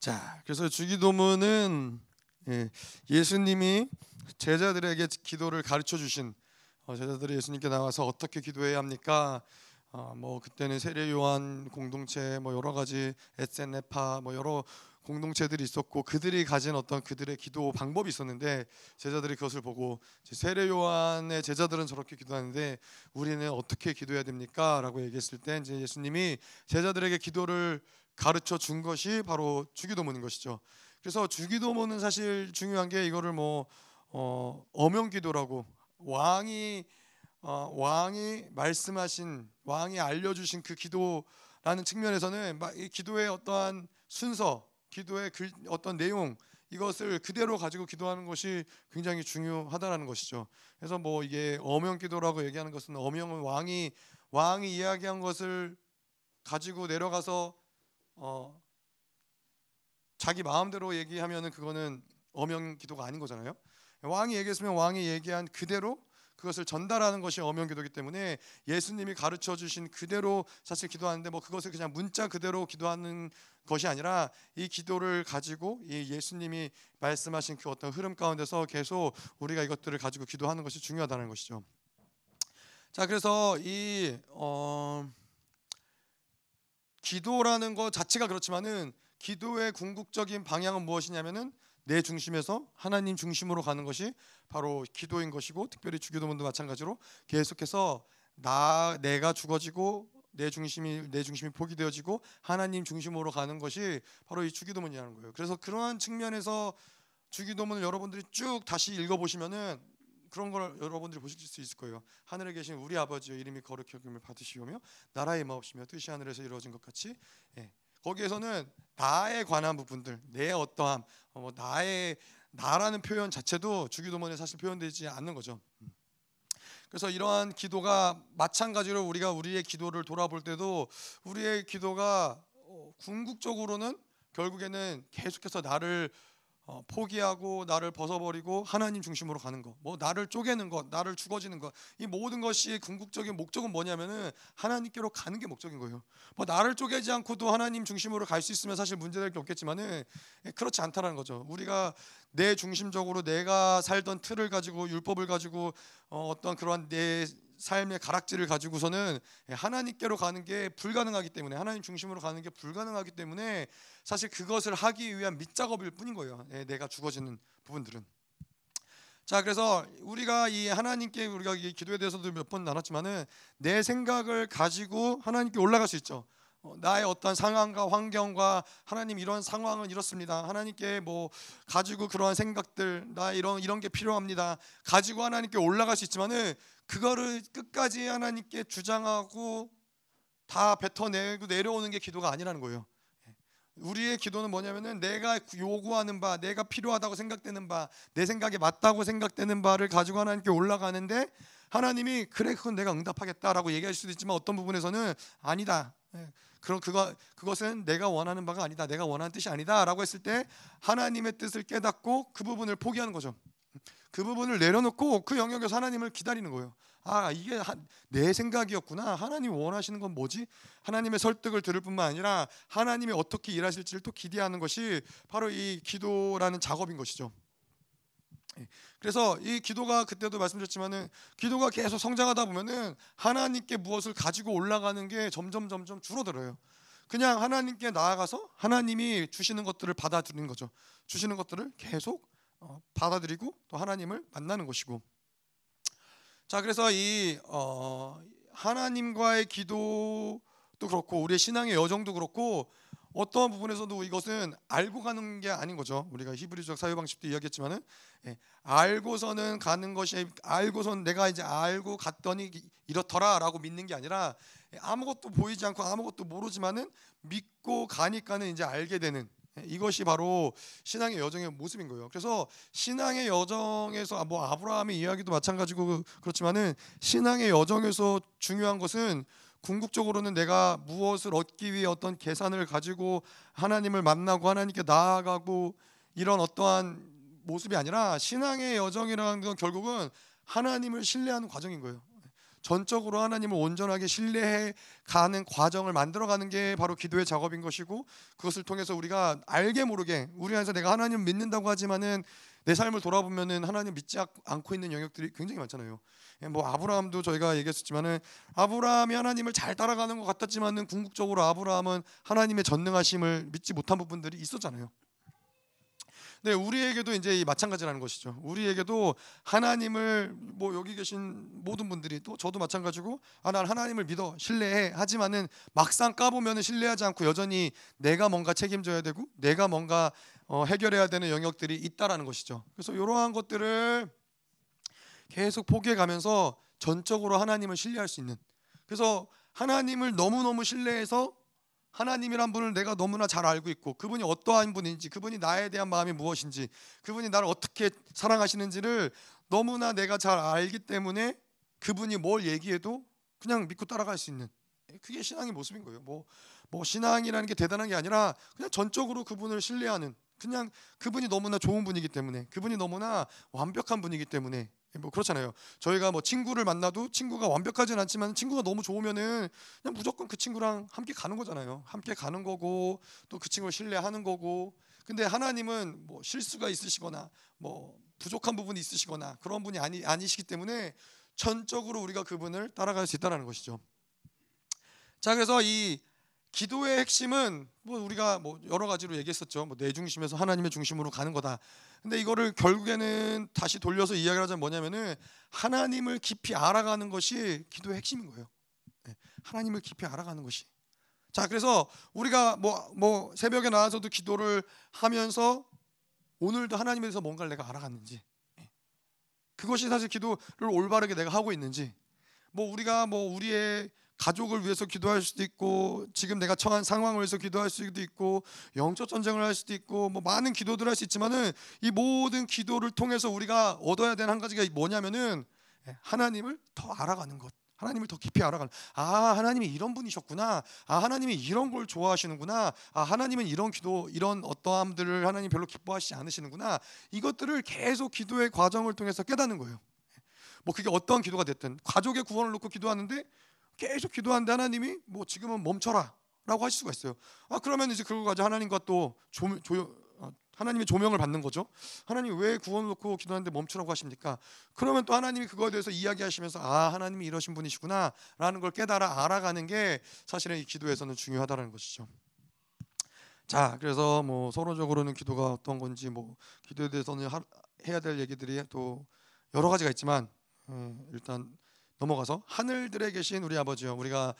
자, 그래서 주기도문은 예, 수님이 제자들에게 기도를 가르쳐 주신 어, 제자들이 예수님께 나와서 어떻게 기도해야 합니까? 어, 뭐 그때는 세례 요한 공동체 뭐 여러 가지 에센네파 뭐 여러 공동체들이 있었고 그들이 가진 어떤 그들의 기도 방법이 있었는데 제자들이 그것을 보고 세례 요한의 제자들은 저렇게 기도하는데 우리는 어떻게 기도해야 됩니까?라고 얘기했을 때 이제 예수님이 제자들에게 기도를 가르쳐 준 것이 바로 주기도문인 것이죠. 그래서 주기도문은 사실 중요한 게 이거를 뭐 어, 어명기도라고 왕이 어, 왕이 말씀하신 왕이 알려주신 그 기도라는 측면에서는 이 기도의 어떠한 순서, 기도의 글, 어떤 내용 이것을 그대로 가지고 기도하는 것이 굉장히 중요하다라는 것이죠. 그래서 뭐 이게 어명기도라고 얘기하는 것은 어명은 왕이 왕이 이야기한 것을 가지고 내려가서 어, 자기 마음대로 얘기하면은 그거는 어명 기도가 아닌 거잖아요. 왕이 얘기했으면 왕이 얘기한 그대로 그것을 전달하는 것이 어명 기도기 때문에 예수님이 가르쳐 주신 그대로 사실 기도하는데 뭐 그것을 그냥 문자 그대로 기도하는 것이 아니라 이 기도를 가지고 이 예수님이 말씀하신 그 어떤 흐름 가운데서 계속 우리가 이것들을 가지고 기도하는 것이 중요하다는 것이죠. 자, 그래서 이 어, 기도라는 것 자체가 그렇지만은 기도의 궁극적인 방향은 무엇이냐면은 내 중심에서 하나님 중심으로 가는 것이 바로 기도인 것이고 특별히 주기도문도 마찬가지로 계속해서 나 내가 죽어지고 내 중심이 내 중심이 포기되어지고 하나님 중심으로 가는 것이 바로 이 주기도문이라는 거예요. 그래서 그러한 측면에서 주기도문을 여러분들이 쭉 다시 읽어 보시면은 그런 걸 여러분들이 보실 수 있을 거예요. 하늘에 계신 우리 아버지여 이름이 거룩히 여김을 받으시오며 나라의 마옵시며 뜻이 하늘에서 이루어진 것 같이 예. 거기에서는 나에 관한 부분들, 내 어떠함, 어, 뭐 나의 나라는 표현 자체도 주기도문에 사실 표현되지 않는 거죠. 음. 그래서 이러한 기도가 마찬가지로 우리가 우리의 기도를 돌아볼 때도 우리의 기도가 어, 궁극적으로는 결국에는 계속해서 나를 어, 포기하고 나를 벗어버리고 하나님 중심으로 가는 것, 뭐 나를 쪼개는 것, 나를 죽어지는 것, 이 모든 것이 궁극적인 목적은 뭐냐면은 하나님께로 가는 게 목적인 거예요. 뭐 나를 쪼개지 않고도 하나님 중심으로 갈 수 있으면 사실 문제될 게 없겠지만은 예, 그렇지 않다라는 거죠. 우리가 내 중심적으로 내가 살던 틀을 가지고 율법을 가지고 어, 어떤 그러한 내 삶의 가락지를 가지고서는 하나님께로 가는 게 불가능하기 때문에 하나님 중심으로 가는 게 불가능하기 때문에 사실 그것을 하기 위한 밑작업일 뿐인 거예요. 예, 내가 죽어지는 부분들은. 자, 그래서 우리가 이 하나님께 우리가 이 기도에 대해서도 몇 번 나눴지만은 내 생각을 가지고 하나님께 올라갈 수 있죠. 어, 나의 어떤 상황과 환경과 하나님 이런 상황은 이렇습니다. 하나님께 뭐 가지고 그러한 생각들 나 이런 이런 게 필요합니다. 가지고 하나님께 올라갈 수 있지만은 그거를 끝까지 하나님께 주장하고 다 뱉어내고 내려오는 게 기도가 아니라는 거예요. 우리의 기도는 뭐냐면은 내가 요구하는 바, 내가 필요하다고 생각되는 바, 내 생각에 맞다고 생각되는 바를 가지고 하나님께 올라가는데 하나님이 그래 그건 내가 응답하겠다라고 얘기할 수도 있지만 어떤 부분에서는 아니다. 예, 그럼 그거 그것은 내가 원하는 바가 아니다. 내가 원하는 뜻이 아니다라고 했을 때 하나님의 뜻을 깨닫고 그 부분을 포기하는 거죠. 그 부분을 내려놓고 그 영역에서 하나님을 기다리는 거예요. 아 이게 내 생각이었구나. 하나님 원하시는 건 뭐지? 하나님의 설득을 들을 뿐만 아니라 하나님이 어떻게 일하실지를 또 기대하는 것이 바로 이 기도라는 작업인 것이죠. 예. 그래서 이 기도가 그때도 말씀드렸지만은 기도가 계속 성장하다 보면은 하나님께 무엇을 가지고 올라가는 게 점점 점점 줄어들어요. 그냥 하나님께 나아가서 하나님이 주시는 것들을 받아들이는 거죠. 주시는 것들을 계속 어, 받아들이고 또 하나님을 만나는 것이고 자 그래서 이 어, 하나님과의 기도도 그렇고 우리의 신앙의 여정도 그렇고 어떠한 부분에서도 이것은 알고 가는 게 아닌 거죠. 우리가 히브리적 사유 방식도 이야기했지만은 예, 알고서는 가는 것이 알고선 내가 이제 알고 갔더니 이렇더라라고 믿는 게 아니라 아무것도 보이지 않고 아무것도 모르지만은 믿고 가니까는 이제 알게 되는 이것이 바로 신앙의 여정의 모습인 거예요. 그래서 신앙의 여정에서 아, 뭐 아브라함의 이야기도 마찬가지고 그렇지만은 신앙의 여정에서 중요한 것은 궁극적으로는 내가 무엇을 얻기 위해 어떤 계산을 가지고 하나님을 만나고 하나님께 나아가고 이런 어떠한 모습이 아니라 신앙의 여정이라는 건 결국은 하나님을 신뢰하는 과정인 거예요. 전적으로 하나님을 온전하게 신뢰해 가는 과정을 만들어 가는 게 바로 기도의 작업인 것이고 그것을 통해서 우리가 알게 모르게 우리 안에서 내가 하나님을 믿는다고 하지만은 내 삶을 돌아보면은 하나님 믿지 않고 있는 영역들이 굉장히 많잖아요. 예, 뭐 아브라함도 저희가 얘기했었지만은 아브라함이 하나님을 잘 따라가는 것 같았지만은 궁극적으로 아브라함은 하나님의 전능하심을 믿지 못한 부분들이 있었잖아요. 네, 우리에게도 이제 마찬가지라는 것이죠. 우리에게도 하나님을 뭐 여기 계신 모든 분들이 또 저도 마찬가지고 아, 난 하나님을 믿어 신뢰해 하지만은 막상 까보면은 신뢰하지 않고 여전히 내가 뭔가 책임져야 되고 내가 뭔가 어, 해결해야 되는 영역들이 있다라는 것이죠. 그래서 이러한 것들을 계속 포기해 가면서 전적으로 하나님을 신뢰할 수 있는 그래서 하나님을 너무 너무 신뢰해서 하나님이란 분을 내가 너무나 잘 알고 있고 그분이 어떠한 분인지 그분이 나에 대한 마음이 무엇인지 그분이 나를 어떻게 사랑하시는지를 너무나 내가 잘 알기 때문에 그분이 뭘 얘기해도 그냥 믿고 따라갈 수 있는 그게 신앙의 모습인 거예요. 뭐, 뭐 신앙이라는 게 대단한 게 아니라 그냥 전적으로 그분을 신뢰하는 그냥 그분이 너무나 좋은 분이기 때문에 그분이 너무나 완벽한 분이기 때문에 뭐 그렇잖아요. 저희가 뭐 친구를 만나도 친구가 완벽하진 않지만 친구가 너무 좋으면은 그냥 무조건 그 친구랑 함께 가는 거잖아요. 함께 가는 거고 또 그 친구를 신뢰하는 거고. 근데 하나님은 뭐 실수가 있으시거나 뭐 부족한 부분이 있으시거나 그런 분이 아니 아니시기 때문에 전적으로 우리가 그분을 따라갈 수 있다라는 것이죠. 자, 그래서 이 기도의 핵심은 뭐 우리가 뭐 여러 가지로 얘기했었죠. 뭐 내 중심에서 하나님의 중심으로 가는 거다. 근데 이거를 결국에는 다시 돌려서 이야기를 하자면 뭐냐면은 하나님을 깊이 알아가는 것이 기도의 핵심인 거예요. 네. 하나님을 깊이 알아가는 것이. 자, 그래서 우리가 뭐, 뭐 새벽에 나와서도 기도를 하면서 오늘도 하나님에 대해서 뭔가를 내가 알아갔는지, 네. 그것이 사실 기도를 올바르게 내가 하고 있는지, 뭐 우리가 뭐 우리의 가족을 위해서 기도할 수도 있고 지금 내가 처한 상황을 위해서 기도할 수도 있고 영적 전쟁을 할 수도 있고 뭐 많은 기도들을 할 수 있지만은 이 모든 기도를 통해서 우리가 얻어야 되는 한 가지가 뭐냐면은 예, 하나님을 더 알아가는 것. 하나님을 더 깊이 알아가는. 아, 하나님이 이런 분이셨구나. 아, 하나님이 이런 걸 좋아하시는구나. 아, 하나님은 이런 기도, 이런 어떠함들을 하나님 별로 기뻐하시지 않으시는구나. 이것들을 계속 기도의 과정을 통해서 깨닫는 거예요. 뭐 그게 어떤 기도가 됐든 가족의 구원을 놓고 기도하는데 계속 기도하는데 하나님이 뭐 지금은 멈춰라 라고 하실 수가 있어요. 아 그러면 이제 그거 가지고 하나님과 또 조, 조, 어, 하나님의 조명을 받는 거죠. 하나님 왜 구원 놓고 기도하는데 멈추라고 하십니까? 그러면 또 하나님이 그거에 대해서 이야기하시면서 아 하나님이 이러신 분이시구나라는 걸 깨달아 알아가는 게 사실은 이 기도에서는 중요하다는 것이죠. 자, 그래서 뭐 서로적으로는 기도가 어떤 건지 뭐 기도에 대해서는 하, 해야 될 얘기들이 또 여러 가지가 있지만 음, 일단 넘어가서 하늘들에 계신 우리 아버지요. 우리가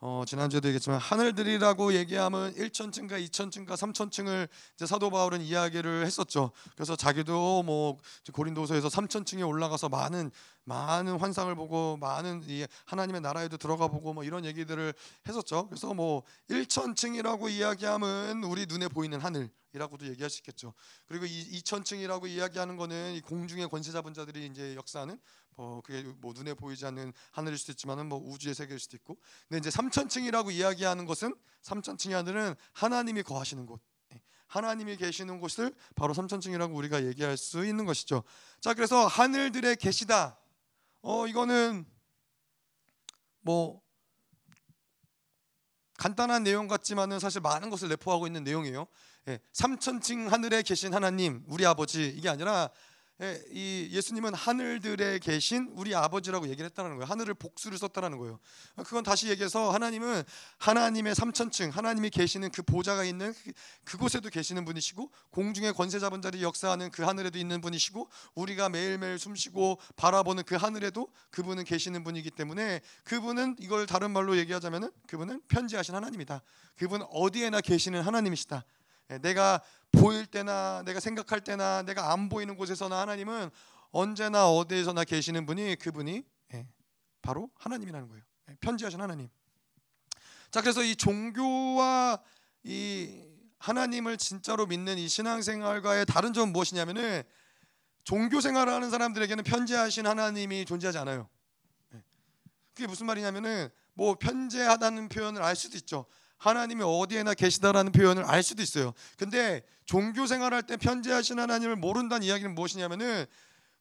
어, 지난주에도 얘기했지만 하늘들이라고 얘기하면 1천층과 2천층과 3천층을 이제 사도 바울은 이야기를 했었죠. 그래서 자기도 뭐 고린도서에서 3천층에 올라가서 많은 많은 환상을 보고 많은 이 하나님의 나라에도 들어가 보고 뭐 이런 얘기들을 했었죠. 그래서 뭐 1천층이라고 이야기하면 우리 눈에 보이는 하늘 이라고도 얘기할 수 있겠죠. 그리고 이 2천층이라고 이야기하는 거는 이 공중의 권세 잡은 자들이 이제 역사하는 어 그게 뭐 눈에 보이지 않는 하늘일 수도 있지만은 뭐 우주의 세계일 수도 있고. 근데 이제 삼천층이라고 이야기하는 것은 삼천층의 하늘은 하나님이 거하시는 곳. 예, 하나님이 계시는 곳을 바로 삼천층이라고 우리가 얘기할 수 있는 것이죠. 자 그래서 하늘들에 계시다. 어 이거는 뭐 간단한 내용 같지만은 사실 많은 것을 내포하고 있는 내용이에요. 예, 삼천층 하늘에 계신 하나님, 우리 아버지 이게 아니라 예, 이 예수님은 하늘들에 계신 우리 아버지라고 얘기를 했다는 거예요. 하늘을 복수를 썼다는 거예요. 그건 다시 얘기해서 하나님은 하나님의 삼천층, 하나님이 계시는 그 보좌가 있는 그, 그곳에도 계시는 분이시고 공중의 권세 잡은 자리 역사하는 그 하늘에도 있는 분이시고 우리가 매일매일 숨쉬고 바라보는 그 하늘에도 그분은 계시는 분이기 때문에 그분은 이걸 다른 말로 얘기하자면은 그분은 편지하신 하나님이다. 그분 어디에나 계시는 하나님이시다. 예, 내가 보일 때나 내가 생각할 때나 내가 안 보이는 곳에서나 하나님은 언제나 어디에서나 계시는 분이 그분이 예, 바로 하나님이라는 거예요. 예, 편지하신 하나님. 자, 그래서 이 종교와 이 하나님을 진짜로 믿는 이 신앙생활과의 다른 점은 무엇이냐면은 종교 생활을 하는 사람들에게는 편지하신 하나님이 존재하지 않아요. 그게 무슨 말이냐면은 뭐 편재하다는 표현을 알 수도 있죠. 하나님이 어디에나 계시다라는 표현을 알 수도 있어요. 근데 종교 생활할 때 편지하신 하나님을 모른다는 이야기는 무엇이냐면은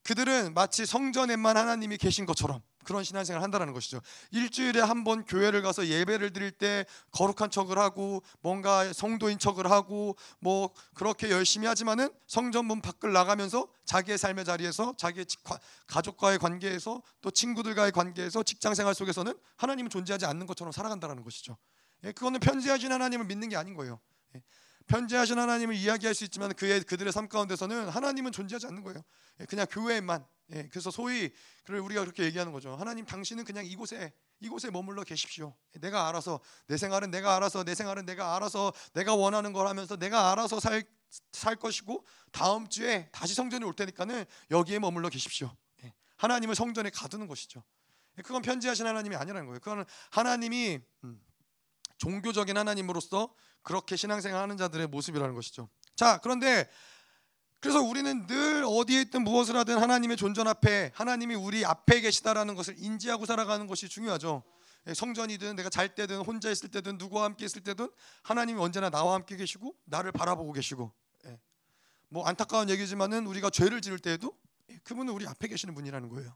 그들은 마치 성전에만 하나님이 계신 것처럼 그런 신앙생활을 한다라는 것이죠. 일주일에 한 번 교회를 가서 예배를 드릴 때 거룩한 척을 하고 뭔가 성도인 척을 하고 뭐 그렇게 열심히 하지만은 성전문 밖을 나가면서 자기의 삶의 자리에서 자기의 가족과의 관계에서 또 친구들과의 관계에서 직장 생활 속에서는 하나님은 존재하지 않는 것처럼 살아간다라는 것이죠. 예, 그거는 편지하신 하나님을 믿는 게 아닌 거예요. 예, 편지하신 하나님을 이야기할 수 있지만 그의 그들의 삶 가운데서는 하나님은 존재하지 않는 거예요. 예, 그냥 교회에만. 그래서 소위 그를 우리가 그렇게 얘기하는 거죠. 하나님 당신은 그냥 이곳에 이곳에 머물러 계십시오. 내가 알아서 내 생활은 내가 알아서 내 생활은 내가 알아서 내가 원하는 걸 하면서 내가 알아서 살, 살 것이고 다음 주에 다시 성전에 올 테니까는 여기에 머물러 계십시오. 하나님을 성전에 가두는 것이죠. 그건 편지하신 하나님이 아니라는 거예요. 그거는 하나님이 음, 종교적인 하나님으로서 그렇게 신앙생활하는 자들의 모습이라는 것이죠. 자, 그런데 그래서 우리는 늘 어디에 있든 무엇을 하든 하나님의 존전 앞에 하나님이 우리 앞에 계시다라는 것을 인지하고 살아가는 것이 중요하죠. 예, 성전이든 내가 잘 때든 혼자 있을 때든 누구와 함께 있을 때든 하나님이 언제나 나와 함께 계시고 나를 바라보고 계시고 예. 뭐 안타까운 얘기지만은 우리가 죄를 지을 때에도 예, 그분은 우리 앞에 계시는 분이라는 거예요.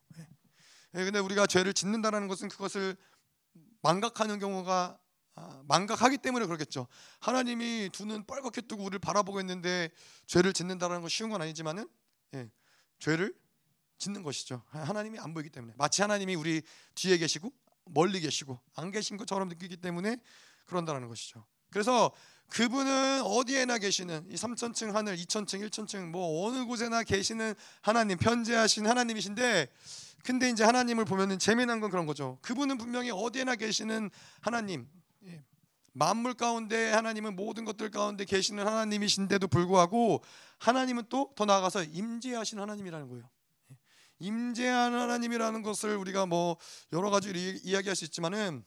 근데 우리가 죄를 짓는다라는 것은 그것을 망각하는 경우가 아, 망각하기 때문에 그렇겠죠. 하나님이 두 눈 뻘겋게 뜨고 우리를 바라보고 있는데 죄를 짓는다는 건 쉬운 건 아니지만은 예, 죄를 짓는 것이죠. 하나님이 안 보이기 때문에 마치 하나님이 우리 뒤에 계시고 멀리 계시고 안 계신 것처럼 느끼기 때문에 그런다는 것이죠. 그래서 그분은 어디에나 계시는 이 3천층 하늘, 2천층, 1천층 뭐 어느 곳에나 계시는 하나님 편재하신 하나님이신데 근데 이제 하나님을 보면은 재미난 건 그런 거죠. 그분은 분명히 어디에나 계시는 하나님, 예. 만물 가운데 하나님은 모든 것들 가운데 계시는 하나님이신데도 불구하고 하나님은 또 더 나아가서 임재하신 하나님이라는 거예요. 예. 임재한 하나님이라는 것을 우리가 뭐 여러 가지로 이야기할 수 있지만은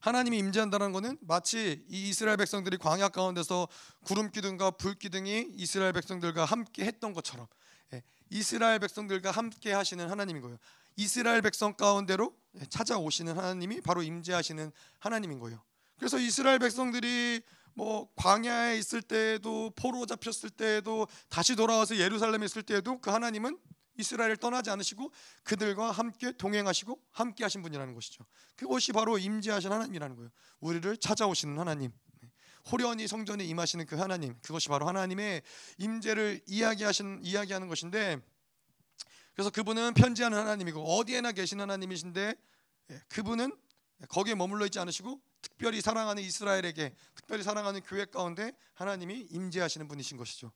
하나님이 임재한다는 것은 마치 이 이스라엘 백성들이 광야 가운데서 구름 기둥과 불 기둥이 이스라엘 백성들과 함께 했던 것처럼 예. 이스라엘 백성들과 함께 하시는 하나님인 거예요. 이스라엘 백성 가운데로 찾아오시는 하나님이 바로 임재하시는 하나님인 거예요. 그래서 이스라엘 백성들이 뭐 광야에 있을 때에도 포로 잡혔을 때에도 다시 돌아와서 예루살렘에 있을 때에도 그 하나님은 이스라엘을 떠나지 않으시고 그들과 함께 동행하시고 함께 하신 분이라는 것이죠. 그것이 바로 임재하신 하나님이라는 거예요. 우리를 찾아오시는 하나님. 호련히 성전에 임하시는 그 하나님. 그것이 바로 하나님의 임재를 이야기하신 이야기하는 것인데 그래서 그분은 편지하는 하나님이고 어디에나 계신 하나님이신데 예, 그분은 거기에 머물러 있지 않으시고 특별히 사랑하는 이스라엘에게 특별히 사랑하는 교회 가운데 하나님이 임재하시는 분이신 것이죠.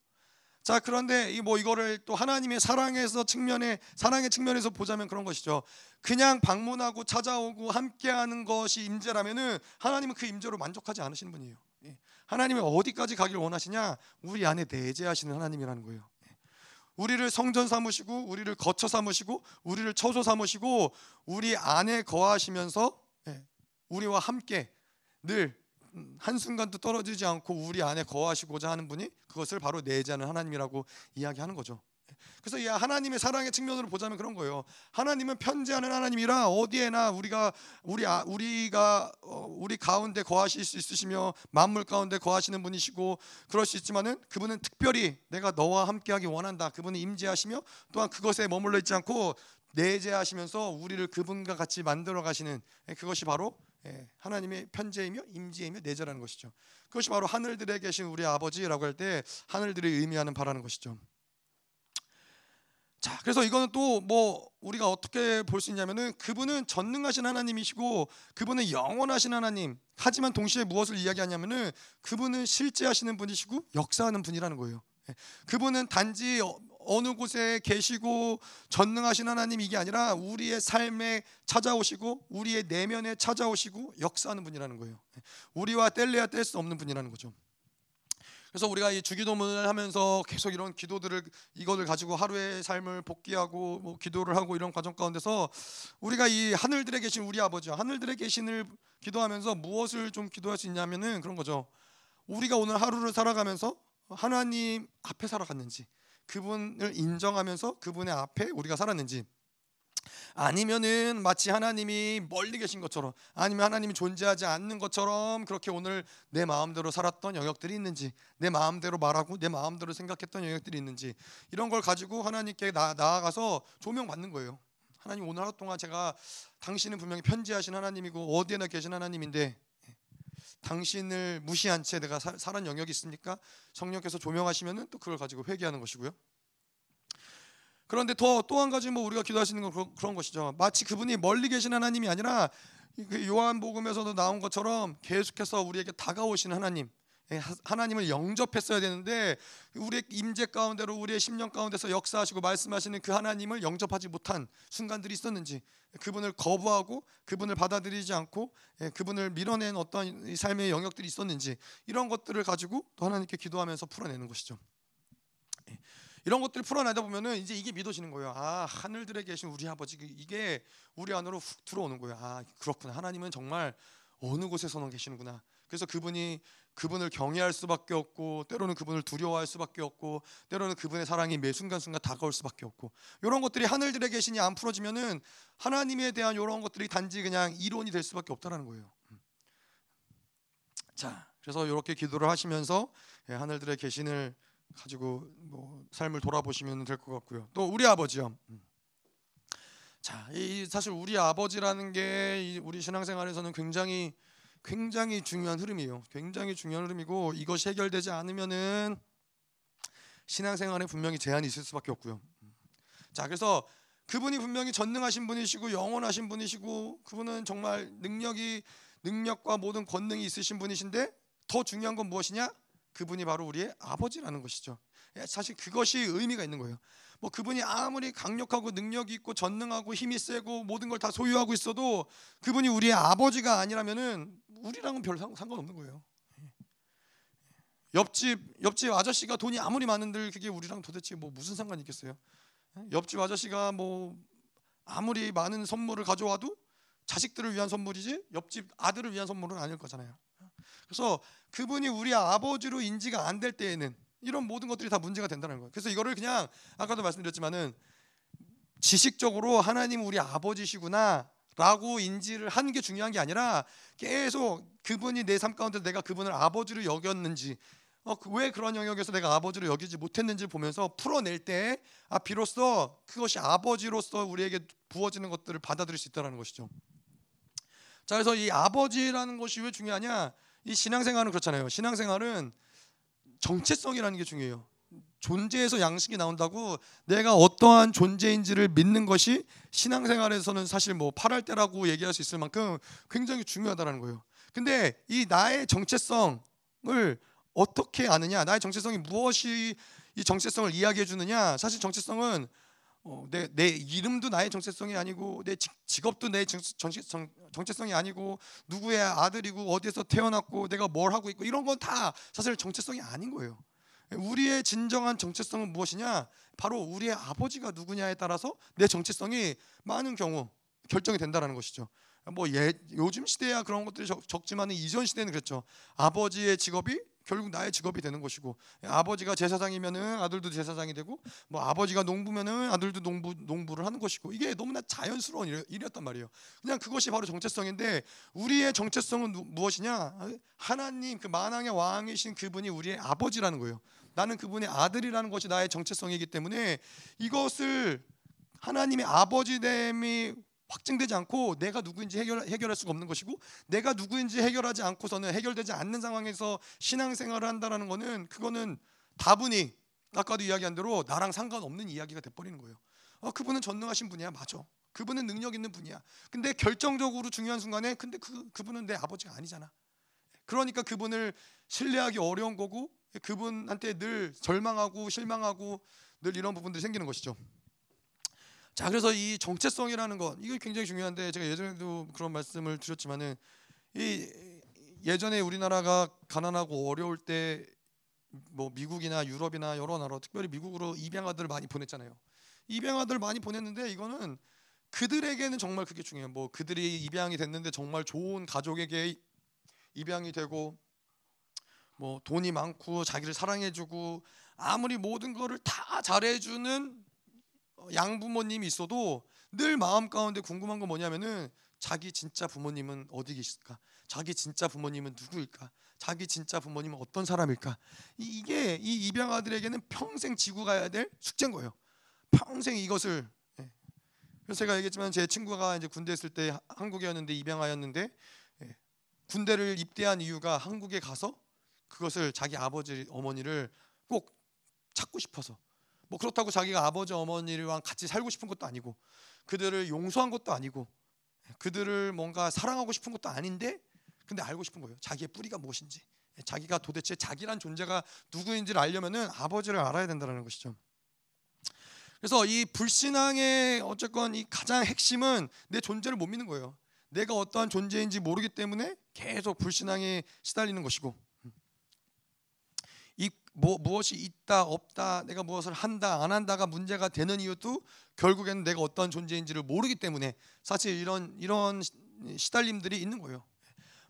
자 그런데 이 뭐 이거를 또 하나님의 사랑에서 측면에 사랑의 측면에서 보자면 그런 것이죠. 그냥 방문하고 찾아오고 함께하는 것이 임재라면은 하나님은 그 임재로 만족하지 않으시는 분이에요. 예. 하나님은 어디까지 가길 원하시냐? 우리 안에 내재하시는 하나님이라는 거예요. 우리를 성전 삼으시고 우리를 거처 삼으시고 우리를 처소 삼으시고 우리 안에 거하시면서 예, 우리와 함께 늘 한순간도 떨어지지 않고 우리 안에 거하시고자 하는 분이 그것을 바로 내재하는 하나님이라고 이야기하는 거죠. 그래서 이 하나님의 사랑의 측면으로 보자면 그런 거예요. 하나님은 편지하는 하나님이라 어디에나 우리가 우리 아, 우리가 어, 우리 가운데 거하실 수 있으시며 만물 가운데 거하시는 분이시고 그럴 수 있지만은 그분은 특별히 내가 너와 함께하기 원한다. 그분은 임재하시며 또한 그것에 머물러 있지 않고 내재하시면서 우리를 그분과 같이 만들어 가시는 예, 그것이 바로 예, 하나님의 편재이며 임재이며 내재라는 것이죠. 그것이 바로 하늘들에 계신 우리 아버지라고 할 때 하늘들이 의미하는 바라는 것이죠. 자, 그래서 이거는 또 뭐 우리가 어떻게 볼 수 있냐면은 그분은 전능하신 하나님이시고 그분은 영원하신 하나님. 하지만 동시에 무엇을 이야기하냐면은 그분은 실제하시는 분이시고 역사하는 분이라는 거예요. 예. 그분은 단지 어, 어느 곳에 계시고 전능하신 하나님 이게 아니라 우리의 삶에 찾아오시고 우리의 내면에 찾아오시고 역사하는 분이라는 거예요. 예. 우리와 뗄래야 뗄 수 없는 분이라는 거죠. 그래서 우리가 이 주기도문을 하면서 계속 이런 기도들을 이거를 가지고 하루의 삶을 복귀하고 뭐 기도를 하고 이런 과정 가운데서 우리가 이 하늘들에 계신 우리 아버지 하늘들에 계신을 기도하면서 무엇을 좀 기도할 수 있냐면은 그런 거죠. 우리가 오늘 하루를 살아가면서 하나님 앞에 살아갔는지 그분을 인정하면서 그분의 앞에 우리가 살았는지 아니면은 마치 하나님이 멀리 계신 것처럼 아니면 하나님이 존재하지 않는 것처럼 그렇게 오늘 내 마음대로 살았던 영역들이 있는지 내 마음대로 말하고 내 마음대로 생각했던 영역들이 있는지 이런 걸 가지고 하나님께 나, 나아가서 조명받는 거예요. 하나님 오늘 하루 동안 제가 당신은 분명히 편지하신 하나님이고 어디에나 계신 하나님인데 당신을 무시한 채 내가 사, 살한 영역이 있습니까? 성령께서 조명하시면은 또 그걸 가지고 회개하는 것이고요. 그런데 더 또 한 가지 뭐 우리가 기도할 수 있는 건 그런, 그런 것이죠. 마치 그분이 멀리 계신 하나님이 아니라 그 요한복음에서도 나온 것처럼 계속해서 우리에게 다가오신 하나님, 예, 하나님을 영접했어야 되는데 우리의 임재 가운데로 우리의 심령 가운데서 역사하시고 말씀하시는 그 하나님을 영접하지 못한 순간들이 있었는지 그분을 거부하고 그분을 받아들이지 않고 예, 그분을 밀어낸 어떤 삶의 영역들이 있었는지 이런 것들을 가지고 또 하나님께 기도하면서 풀어내는 것이죠. 예, 이런 것들을 풀어내다 보면은 이제 이게 믿어지는 거예요. 아 하늘들에 계신 우리 아버지 이게 우리 안으로 훅 들어오는 거예요. 아 그렇구나. 하나님은 정말 어느 곳에서는 계시는구나. 그래서 그분이 그분을 경외할 수밖에 없고 때로는 그분을 두려워할 수밖에 없고 때로는 그분의 사랑이 매 순간순간 다가올 수밖에 없고 이런 것들이 하늘들에 계시니 안 풀어지면은 하나님에 대한 이런 것들이 단지 그냥 이론이 될 수밖에 없다라는 거예요. 음. 자, 그래서 이렇게 기도를 하시면서 예, 하늘들의 계신을 가지고 뭐 삶을 돌아보시면 될 것 같고요. 또 우리 아버지요. 음. 자, 이 사실 우리 아버지라는 게 우리 신앙생활에서는 굉장히 굉장히 중요한 흐름이에요. 굉장히 중요한 흐름이고 이것이 해결되지 않으면은 신앙생활에 분명히 제한이 있을 수밖에 없고요. 자, 그래서 그분이 분명히 전능하신 분이시고 영원하신 분이시고 그분은 정말 능력이 능력과 모든 권능이 있으신 분이신데 더 중요한 건 무엇이냐? 그분이 바로 우리의 아버지라는 것이죠. 예, 사실 그것이 의미가 있는 거예요. 뭐 그분이 아무리 강력하고 능력이 있고 전능하고 힘이 세고 모든 걸 다 소유하고 있어도 그분이 우리의 아버지가 아니라면은 우리랑은 별 상관없는 거예요. 옆집 옆집 아저씨가 돈이 아무리 많은들 그게 우리랑 도대체 뭐 무슨 상관이 있겠어요? 옆집 아저씨가 뭐 아무리 많은 선물을 가져와도 자식들을 위한 선물이지 옆집 아들을 위한 선물은 아닐 거잖아요. 그래서 그분이 우리 아버지로 인지가 안 될 때에는 이런 모든 것들이 다 문제가 된다는 거예요. 그래서 이거를 그냥 아까도 말씀드렸지만은 지식적으로 하나님 우리 아버지시구나 라고 인지를 하는 게 중요한 게 아니라 계속 그분이 내 삶 가운데 내가 그분을 아버지로 여겼는지 어, 그왜 그런 영역에서 내가 아버지로 여기지 못했는지 보면서 풀어낼 때 아, 비로소 그것이 아버지로서 우리에게 부어지는 것들을 받아들일 수 있다는 것이죠. 자, 그래서 이 아버지라는 것이 왜 중요하냐? 이 신앙생활은 그렇잖아요. 신앙생활은 정체성이라는 게 중요해요. 존재에서 양식이 나온다고 내가 어떠한 존재인지를 믿는 것이 신앙생활에서는 사실 뭐 팔할 때라고 얘기할 수 있을 만큼 굉장히 중요하다는 거예요. 근데 이 나의 정체성을 어떻게 아느냐, 나의 정체성이 무엇이 이 정체성을 이야기해 주느냐. 사실 정체성은 어, 내, 내 이름도 나의 정체성이 아니고 내 직업도 내 정, 정체성, 정체성이 아니고 누구의 아들이고 어디에서 태어났고 내가 뭘 하고 있고 이런 건 다 사실 정체성이 아닌 거예요. 우리의 진정한 정체성은 무엇이냐? 바로 우리의 아버지가 누구냐에 따라서 내 정체성이 많은 경우 결정이 된다는 것이죠. 뭐 예, 요즘 시대야 그런 것들이 적, 적지만 이전 시대는 그랬죠. 아버지의 직업이 결국 나의 직업이 되는 것이고 아버지가 제사장이면은 아들도 제사장이 되고 뭐 아버지가 농부면은 아들도 농부 농부를 하는 것이고 이게 너무나 자연스러운 일, 이었단 말이에요. 그냥 그것이 바로 정체성인데 우리의 정체성은 누, 무엇이냐? 하나님 그 만왕의 왕이신 그분이 우리의 아버지라는 거예요. 나는 그분의 아들이라는 것이 나의 정체성이기 때문에 이것을 하나님의 아버지됨이 확증되지 않고 내가 누구인지 해결, 해결할 수가 없는 것이고 내가 누구인지 해결하지 않고서는 해결되지 않는 상황에서 신앙생활을 한다는 것은 그거는 다분히 아까도 이야기한 대로 나랑 상관없는 이야기가 돼버리는 거예요. 어, 그분은 전능하신 분이야, 맞아. 그분은 능력 있는 분이야. 근데 결정적으로 중요한 순간에 근데 그 그분은 내 아버지가 아니잖아. 그러니까 그분을 신뢰하기 어려운 거고 그분한테 늘 절망하고 실망하고 늘 이런 부분들이 생기는 것이죠. 자, 그래서 이 정체성이라는 것 이거 굉장히 중요한데 제가 예전에도 그런 말씀을 드렸지만은 이 예전에 우리나라가 가난하고 어려울 때 뭐 미국이나 유럽이나 여러 나라 특별히 미국으로 입양아들 많이 보냈잖아요. 입양아들 많이 보냈는데 이거는 그들에게는 정말 그게 중요해요. 뭐 그들이 입양이 됐는데 정말 좋은 가족에게 입양이 되고 뭐 돈이 많고 자기를 사랑해주고 아무리 모든 거를 다 잘해주는 양부모님이 있어도 늘 마음 가운데 궁금한 건 뭐냐면은 자기 진짜 부모님은 어디 계실까? 자기 진짜 부모님은 누구일까? 자기 진짜 부모님은 어떤 사람일까? 이게 이 입양 아들에게는 평생 지고 가야 될 숙제인 거예요. 평생 이것을 예, 그래서 제가 얘기했지만 제 친구가 이제 군대 있을 때 한국이었는데 입양하였는데 예, 군대를 입대한 이유가 한국에 가서 그것을 자기 아버지 어머니를 꼭 찾고 싶어서 뭐 그렇다고 자기가 아버지 어머니랑 같이 살고 싶은 것도 아니고 그들을 용서한 것도 아니고 그들을 뭔가 사랑하고 싶은 것도 아닌데 근데 알고 싶은 거예요. 자기의 뿌리가 무엇인지. 자기가 도대체 자기란 존재가 누구인지를 알려면은 아버지를 알아야 된다는 것이죠. 그래서 이 불신앙의 어쨌건 이 가장 핵심은 내 존재를 못 믿는 거예요. 내가 어떠한 존재인지 모르기 때문에 계속 불신앙에 시달리는 것이고 이 뭐, 무엇이 있다 없다 내가 무엇을 한다 안 한다가 문제가 되는 이유도 결국에는 내가 어떠한 존재인지를 모르기 때문에 사실 이런 이런 시달림들이 있는 거예요.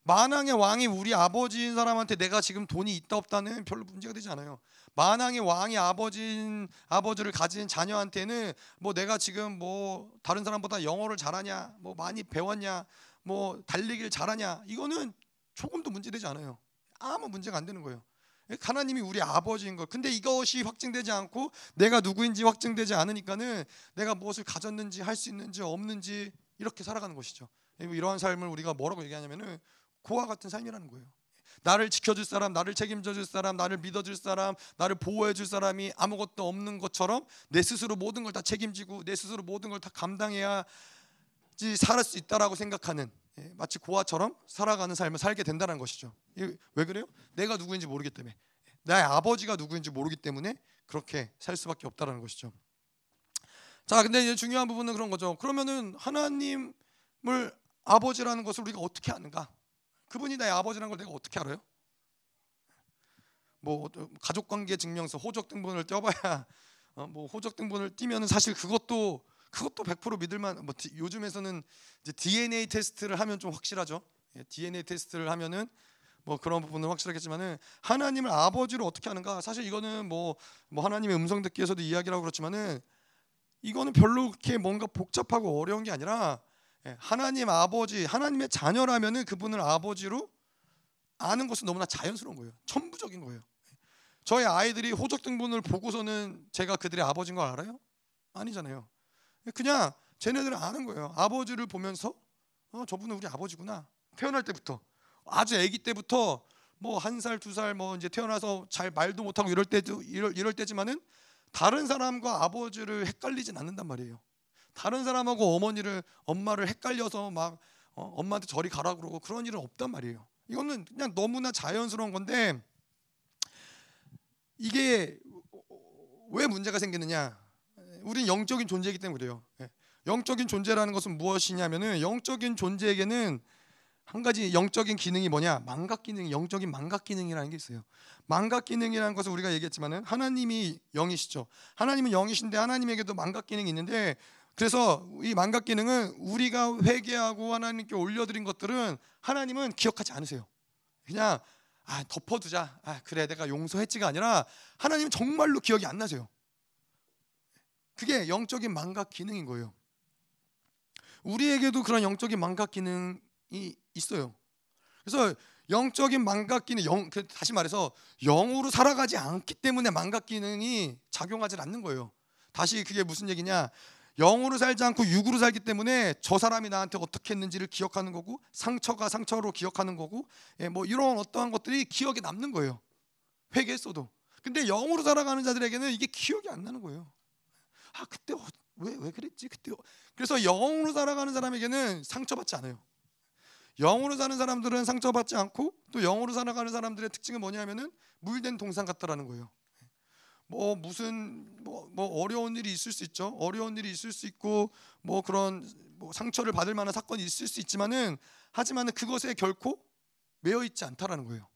만왕의 왕이 우리 아버지인 사람한테 내가 지금 돈이 있다 없다는 별로 문제가 되지 않아요. 만왕의 왕이 아버지인 아버지를 가진 자녀한테는 뭐 내가 지금 뭐 다른 사람보다 영어를 잘하냐, 뭐 많이 배웠냐, 뭐 달리기를 잘하냐 이거는 조금도 문제되지 않아요. 아무 문제가 안 되는 거예요. 하나님이 우리 아버지인 거. 근데 이것이 확증되지 않고 내가 누구인지 확증되지 않으니까는 내가 무엇을 가졌는지 할 수 있는지 없는지 이렇게 살아가는 것이죠. 이러한 삶을 우리가 뭐라고 얘기하냐면은 고와 같은 삶이라는 거예요. 나를 지켜줄 사람, 나를 책임져줄 사람, 나를 믿어줄 사람, 나를 보호해줄 사람이 아무것도 없는 것처럼 내 스스로 모든 걸 다 책임지고 내 스스로 모든 걸 다 감당해야지 살을 수 있다라고 생각하는 예, 마치 고아처럼 살아가는 삶을 살게 된다는 것이죠. 왜 그래요? 내가 누구인지 모르기 때문에 나의 아버지가 누구인지 모르기 때문에 그렇게 살 수밖에 없다라는 것이죠. 자, 근데 이제 중요한 부분은 그런 거죠. 그러면은 하나님을 아버지라는 것을 우리가 어떻게 아는가? 그분이 나의 아버지라는 걸 내가 어떻게 알아요? 뭐 가족 관계 증명서 호적 등본을 떼어봐야 어, 뭐 호적 등본을 띄면은 사실 그것도 그것도 100% 믿을만. 뭐 요즘에서는 이제 DNA 테스트를 하면 좀 확실하죠. 예, DNA 테스트를 하면은 뭐 그런 부분은 확실하겠지만은 하나님을 아버지로 어떻게 하는가? 사실 이거는 뭐, 뭐 하나님의 음성 듣기에서도 이야기라고 그렇지만은 이거는 별로 그렇게 뭔가 복잡하고 어려운 게 아니라 예, 하나님 아버지, 하나님의 자녀라면은 그분을 아버지로 아는 것은 너무나 자연스러운 거예요. 천부적인 거예요. 저희 아이들이 호적 등본을 보고서는 제가 그들의 아버지인 걸 알아요? 아니잖아요. 그냥 쟤네들은 아는 거예요. 아버지를 보면서 어, 저분은 우리 아버지구나. 태어날 때부터 아주 아기 때부터 뭐 한 살, 두 살 뭐 이제 태어나서 잘 말도 못하고 이럴 때도 이럴, 이럴 때지만은 다른 사람과 아버지를 헷갈리진 않는단 말이에요. 다른 사람하고 어머니를 엄마를 헷갈려서 막 어, 엄마한테 저리 가라 그러고 그런 일은 없단 말이에요. 이거는 그냥 너무나 자연스러운 건데 이게 왜 문제가 생기느냐? 우리는 영적인 존재이기 때문에 그래요. 예. 영적인 존재라는 것은 무엇이냐면은 영적인 존재에게는 한 가지 영적인 기능이 뭐냐? 망각 기능, 영적인 망각 기능이라는 게 있어요. 망각 기능이라는 것을 우리가 얘기했지만은 하나님이 영이시죠. 하나님은 영이신데 하나님에게도 망각 기능이 있는데 그래서 이 망각 기능은 우리가 회개하고 하나님께 올려드린 것들은 하나님은 기억하지 않으세요. 그냥 아 덮어두자. 아 그래 내가 용서했지가 아니라 하나님은 정말로 기억이 안 나세요. 그게 영적인 망각 기능인 거예요. 우리에게도 그런 영적인 망각 기능이 있어요. 그래서 영적인 망각 기능, 영, 그 다시 말해서 영으로 살아가지 않기 때문에 망각 기능이 작용하지 않는 거예요. 다시 그게 무슨 얘기냐? 영으로 살지 않고 육으로 살기 때문에 저 사람이 나한테 어떻게 했는지를 기억하는 거고 상처가 상처로 기억하는 거고 예, 뭐 이런 어떠한 것들이 기억에 남는 거예요. 회개했어도. 근데 영으로 살아가는 자들에게는 이게 기억이 안 나는 거예요. 아 그때 왜왜 왜 그랬지 그때 그래서 영으로 살아가는 사람에게는 상처받지 않아요. 영으로 사는 사람들은 상처받지 않고 또 영으로 살아가는 사람들의 특징은 뭐냐면은 물된 동상 같다라는 거예요. 뭐 무슨 뭐, 뭐 어려운 일이 있을 수 있죠. 어려운 일이 있을 수 있고 뭐 그런 뭐 상처를 받을 만한 사건이 있을 수 있지만은 하지만은 그것에 결코 매여 있지 않다라는 거예요.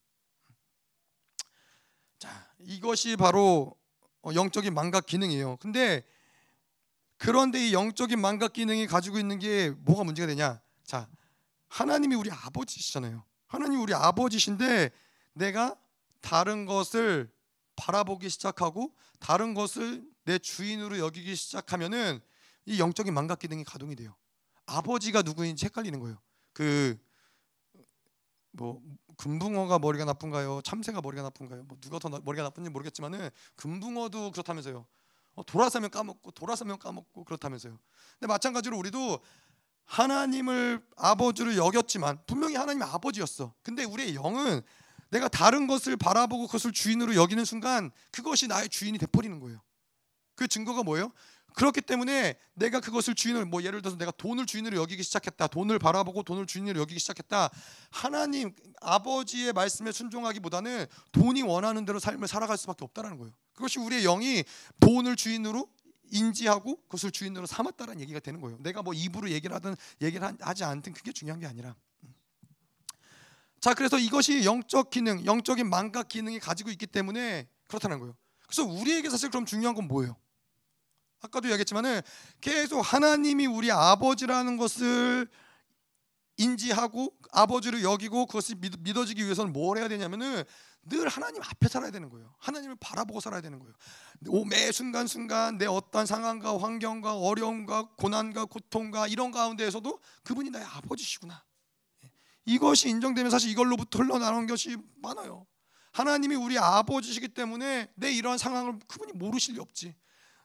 자, 이것이 바로 어, 영적인 망각 기능이에요. 근데 그런데 이 영적인 망각 기능이 가지고 있는 게 뭐가 문제가 되냐? 자, 하나님이 우리 아버지시잖아요. 하나님이 우리 아버지신데 내가 다른 것을 바라보기 시작하고 다른 것을 내 주인으로 여기기 시작하면은 이 영적인 망각 기능이 가동이 돼요. 아버지가 누구인지 헷갈리는 거예요. 그 뭐 금붕어가 머리가 나쁜가요? 참새가 머리가 나쁜가요? 뭐 누가 더 머리가 나쁜지 모르겠지만은 금붕어도 그렇다면서요. 어, 돌아서면 까먹고 돌아서면 까먹고 그렇다면서요. 근데 마찬가지로 우리도 하나님을 아버지로 여겼지만 분명히 하나님 아버지였어. 근데 우리의 영은 내가 다른 것을 바라보고 그것을 주인으로 여기는 순간 그것이 나의 주인이 돼버리는 거예요. 그 증거가 뭐예요? 그렇기 때문에 내가 그것을 주인을 뭐 예를 들어서 내가 돈을 주인으로 여기기 시작했다. 돈을 바라보고 돈을 주인으로 여기기 시작했다. 하나님 아버지의 말씀에 순종하기보다는 돈이 원하는 대로 삶을 살아갈 수밖에 없다라는 거예요. 그것이 우리의 영이 돈을 주인으로 인지하고 그것을 주인으로 삼았다는 얘기가 되는 거예요. 내가 뭐 입으로 얘기를 하든 얘기를 하지 않든 그게 중요한 게 아니라. 자, 그래서 이것이 영적 기능, 영적인 망각 기능이 가지고 있기 때문에 그렇다는 거예요. 그래서 우리에게 사실 그럼 중요한 건 뭐예요? 아까도 얘기했지만은 계속 하나님이 우리 아버지라는 것을 인지하고 아버지를 여기고 그것이 믿어지기 위해서는 뭘 해야 되냐면은 늘 하나님 앞에 살아야 되는 거예요. 하나님을 바라보고 살아야 되는 거예요. 매 순간 순간 내 어떤 상황과 환경과 어려움과 고난과 고통과 이런 가운데에서도 그분이 나의 아버지시구나. 이것이 인정되면 사실 이걸로부터 흘러나오는 것이 많아요. 하나님이 우리 아버지시기 때문에 내 이러한 상황을 그분이 모르실 리 없지.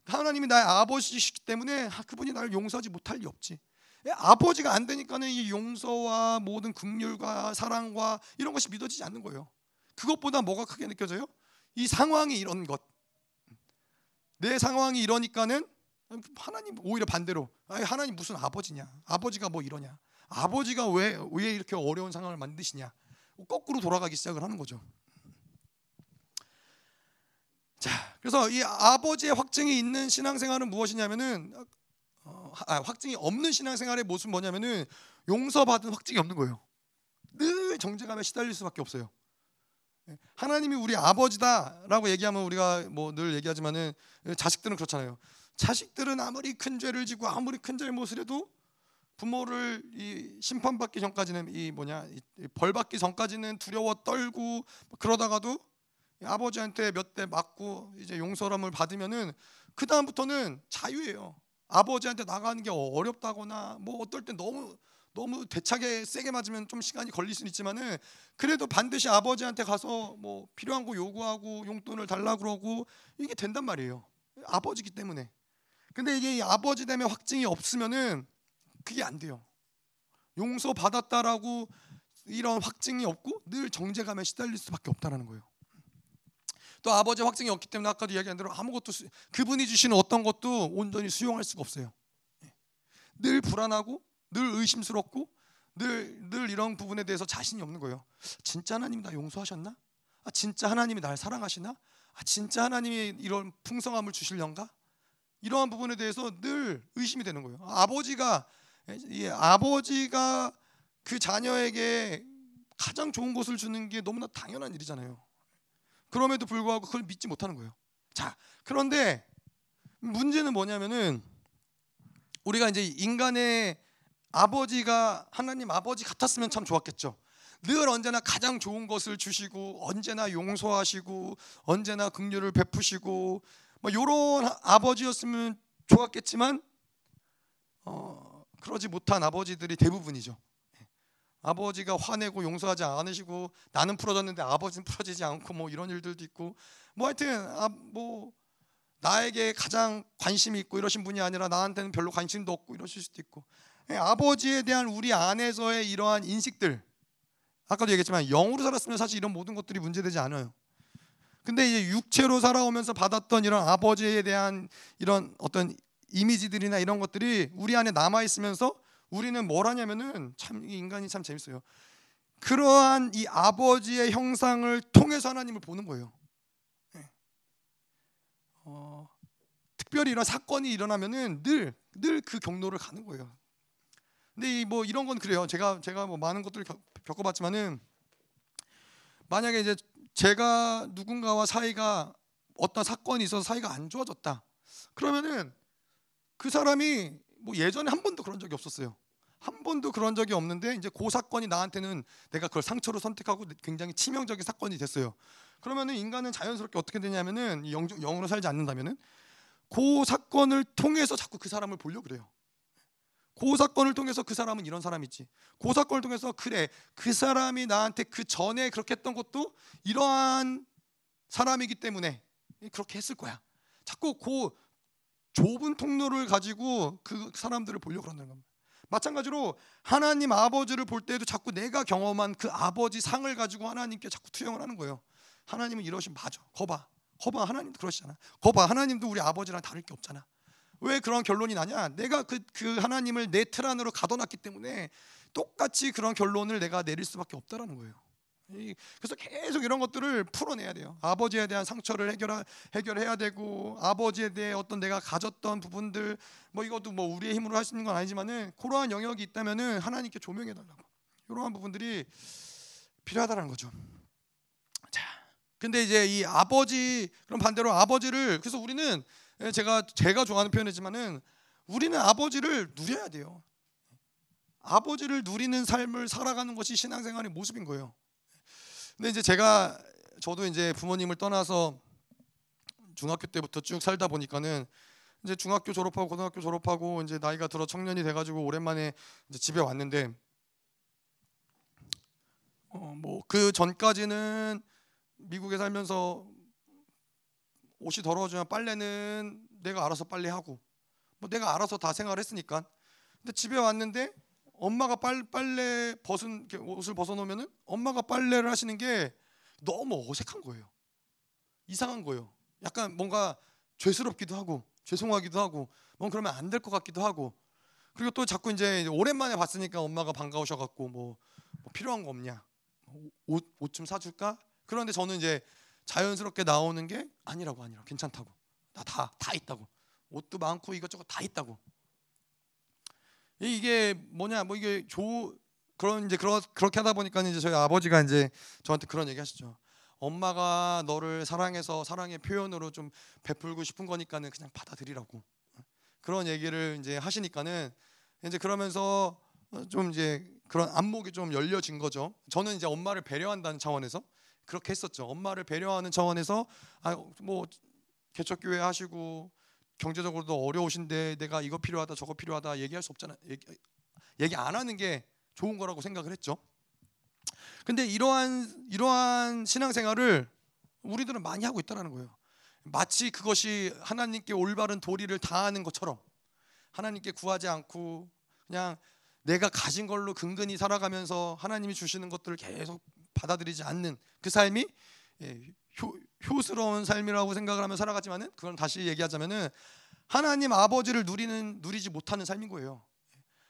하나님이 나의 아버지시기 때문에 그분이 나를 용서하지 못할 리 없지. 예, 아버지가 안 되니까는 이 용서와 모든 긍휼과 사랑과 이런 것이 믿어지지 않는 거예요. 그것보다 뭐가 크게 느껴져요? 이 상황이 이런 것. 내 상황이 이러니까는 하나님 오히려 반대로 아니, 하나님 무슨 아버지냐? 아버지가 뭐 이러냐? 아버지가 왜 왜 이렇게 어려운 상황을 만드시냐? 거꾸로 돌아가기 시작을 하는 거죠. 자, 그래서 이 아버지의 확증이 있는 신앙생활은 무엇이냐면은 어, 아, 확증이 없는 신앙생활의 모습은 뭐냐면은 용서받은 확증이 없는 거예요. 늘 정죄감에 시달릴 수밖에 없어요. 예, 하나님이 우리 아버지다라고 얘기하면 우리가 뭐 늘 얘기하지만은 자식들은 그렇잖아요. 자식들은 아무리 큰 죄를 지고 아무리 큰 잘못을 해도 부모를 이 심판받기 전까지는 이 뭐냐 이 벌받기 전까지는 두려워 떨고 그러다가도 아버지한테 몇 대 맞고 이제 용서함을 받으면은 그 다음부터는 자유예요. 아버지한테 나가는 게 어렵다거나 뭐 어떨 때 너무 너무 대차게 세게 맞으면 좀 시간이 걸릴 수는 있지만은 그래도 반드시 아버지한테 가서 뭐 필요한 거 요구하고 용돈을 달라 그러고 이게 된단 말이에요. 아버지기 때문에. 근데 이게 아버지 때문에 확증이 없으면은 그게 안 돼요. 용서 받았다라고 이런 확증이 없고 늘 정죄감에 시달릴 수밖에 없다라는 거예요. 또 아버지 확증이 없기 때문에 아까도 이야기한 대로 아무것도 수, 그분이 주시는 어떤 것도 온전히 수용할 수가 없어요. 늘 불안하고 늘 의심스럽고 늘, 늘 이런 부분에 대해서 자신이 없는 거예요. 진짜 하나님이 나 용서하셨나? 아, 진짜 하나님이 날 사랑하시나? 아, 진짜 하나님이 이런 풍성함을 주실련가? 이러한 부분에 대해서 늘 의심이 되는 거예요. 아버지가 예, 아버지가 그 자녀에게 가장 좋은 것을 주는 게 너무나 당연한 일이잖아요. 그럼에도 불구하고 그걸 믿지 못하는 거예요. 자, 그런데 문제는 뭐냐면은 우리가 이제 인간의 아버지가 하나님 아버지 같았으면 참 좋았겠죠. 늘 언제나 가장 좋은 것을 주시고 언제나 용서하시고 언제나 긍휼을 베푸시고 뭐 이런 아버지였으면 좋았겠지만 어, 그러지 못한 아버지들이 대부분이죠. 아버지가 화내고 용서하지 않으시고 나는 풀어졌는데 아버지는 풀어지지 않고 뭐 이런 일들도 있고. 뭐 하여튼 아, 뭐 나에게 가장 관심이 있고 이러신 분이 아니라 나한테는 별로 관심도 없고 이러실 수도 있고. 예, 아버지에 대한 우리 안에서의 이러한 인식들. 아까도 얘기했지만 영으로 살았으면 사실 이런 모든 것들이 문제되지 않아요. 근데 이제 육체로 살아오면서 받았던 이런 아버지에 대한 이런 어떤 이미지들이나 이런 것들이 우리 안에 남아 있으면서 우리는 뭘 하냐면은 참 인간이 참 재밌어요. 그러한 이 아버지의 형상을 통해서 하나님을 보는 거예요. 네. 어, 특별히 이런 사건이 일어나면은 늘 늘 그 경로를 가는 거예요. 근데 뭐 이런 건 그래요. 제가 제가 뭐 많은 것들을 겪어봤지만은 만약에 이제 제가 누군가와 사이가 어떤 사건이 있어서 사이가 안 좋아졌다. 그러면은 그 사람이 뭐 예전에 한 번도 그런 적이 없었어요. 한 번도 그런 적이 없는데 이제 그 사건이 나한테는 내가 그걸 상처로 선택하고 굉장히 치명적인 사건이 됐어요. 그러면은 인간은 자연스럽게 어떻게 되냐면은 영, 영으로 살지 않는다면은 그 사건을 통해서 자꾸 그 사람을 보려고 그래요. 그 사건을 통해서 그 사람은 이런 사람이지. 그 사건을 통해서 그래 그 사람이 나한테 그 전에 그렇게 했던 것도 이러한 사람이기 때문에 그렇게 했을 거야. 자꾸 그 좁은 통로를 가지고 그 사람들을 보려고 그러는 겁니다. 마찬가지로 하나님 아버지를 볼 때도 자꾸 내가 경험한 그 아버지 상을 가지고 하나님께 자꾸 투영을 하는 거예요. 하나님은 이러신 맞아. 거봐. 거봐 하나님도 그러시잖아. 거봐 하나님도 우리 아버지랑 다를 게 없잖아. 왜 그런 결론이 나냐? 내가 그, 그 하나님을 내 틀 안으로 가둬놨기 때문에 똑같이 그런 결론을 내가 내릴 수밖에 없다라는 거예요. 그래서 계속 이런 것들을 풀어내야 돼요. 아버지에 대한 상처를 해결 해결해야 되고 아버지에 대해 어떤 내가 가졌던 부분들 뭐 이것도 뭐 우리의 힘으로 할 수 있는 건 아니지만은 그러한 영역이 있다면은 하나님께 조명해 달라고 이러한 부분들이 필요하다는 거죠. 자, 근데 이제 이 아버지 그럼 반대로 아버지를 그래서 우리는 제가 제가 좋아하는 표현이지만은 우리는 아버지를 누려야 돼요. 아버지를 누리는 삶을 살아가는 것이 신앙생활의 모습인 거예요. 근데 이제 제가 저도 이제 부모님을 떠나서 중학교 때부터 쭉 살다 보니까는 이제 중학교 졸업하고 고등학교 졸업하고 이제 나이가 들어 청년이 돼가지고 오랜만에 이제 집에 왔는데 어 뭐 그 전까지는 미국에 살면서 옷이 더러워지면 빨래는 내가 알아서 빨래하고 뭐 내가 알아서 다 생활했으니까. 근데 집에 왔는데 엄마가 빨, 빨래 벗은 옷을 벗어놓으면은 엄마가 빨래를 하시는 게 너무 어색한 거예요. 이상한 거예요. 약간 뭔가 죄스럽기도 하고 죄송하기도 하고 뭔 그러면 안 될 것 같기도 하고. 그리고 또 자꾸 이제 오랜만에 봤으니까 엄마가 반가우셔갖고 뭐, 뭐 필요한 거 없냐? 옷 옷 좀 사줄까? 그런데 저는 이제 자연스럽게 나오는 게 아니라고 아니라 괜찮다고. 나 다다 있다고. 옷도 많고 이것저것 다 있다고 이게 뭐냐 뭐 이게 조 그런 이제 그러, 그렇게 하다 보니까 이제 저희 아버지가 이제 저한테 그런 얘기 하시죠. 엄마가 너를 사랑해서 사랑의 표현으로 좀 베풀고 싶은 거니까는 그냥 받아들이라고 그런 얘기를 이제 하시니까는 이제 그러면서 좀 이제 그런 안목이 좀 열려진 거죠. 저는 이제 엄마를 배려한다는 차원에서 그렇게 했었죠. 엄마를 배려하는 차원에서 아뭐 개척교회 하시고 경제적으로도 어려우신데 내가 이거 필요하다 저거 필요하다 얘기할 수 없잖아 얘기, 얘기 안 하는 게 좋은 거라고 생각을 했죠. 근데 이러한 이러한 신앙생활을 우리들은 많이 하고 있다라는 거예요. 마치 그것이 하나님께 올바른 도리를 다하는 것처럼 하나님께 구하지 않고 그냥 내가 가진 걸로 근근히 살아가면서 하나님이 주시는 것들을 계속 받아들이지 않는 그 삶이 예, 효, 효스러운 삶이라고 생각을 하며 살아갔지만은 그건 다시 얘기하자면은 하나님 아버지를 누리는 누리지 못하는 삶인 거예요.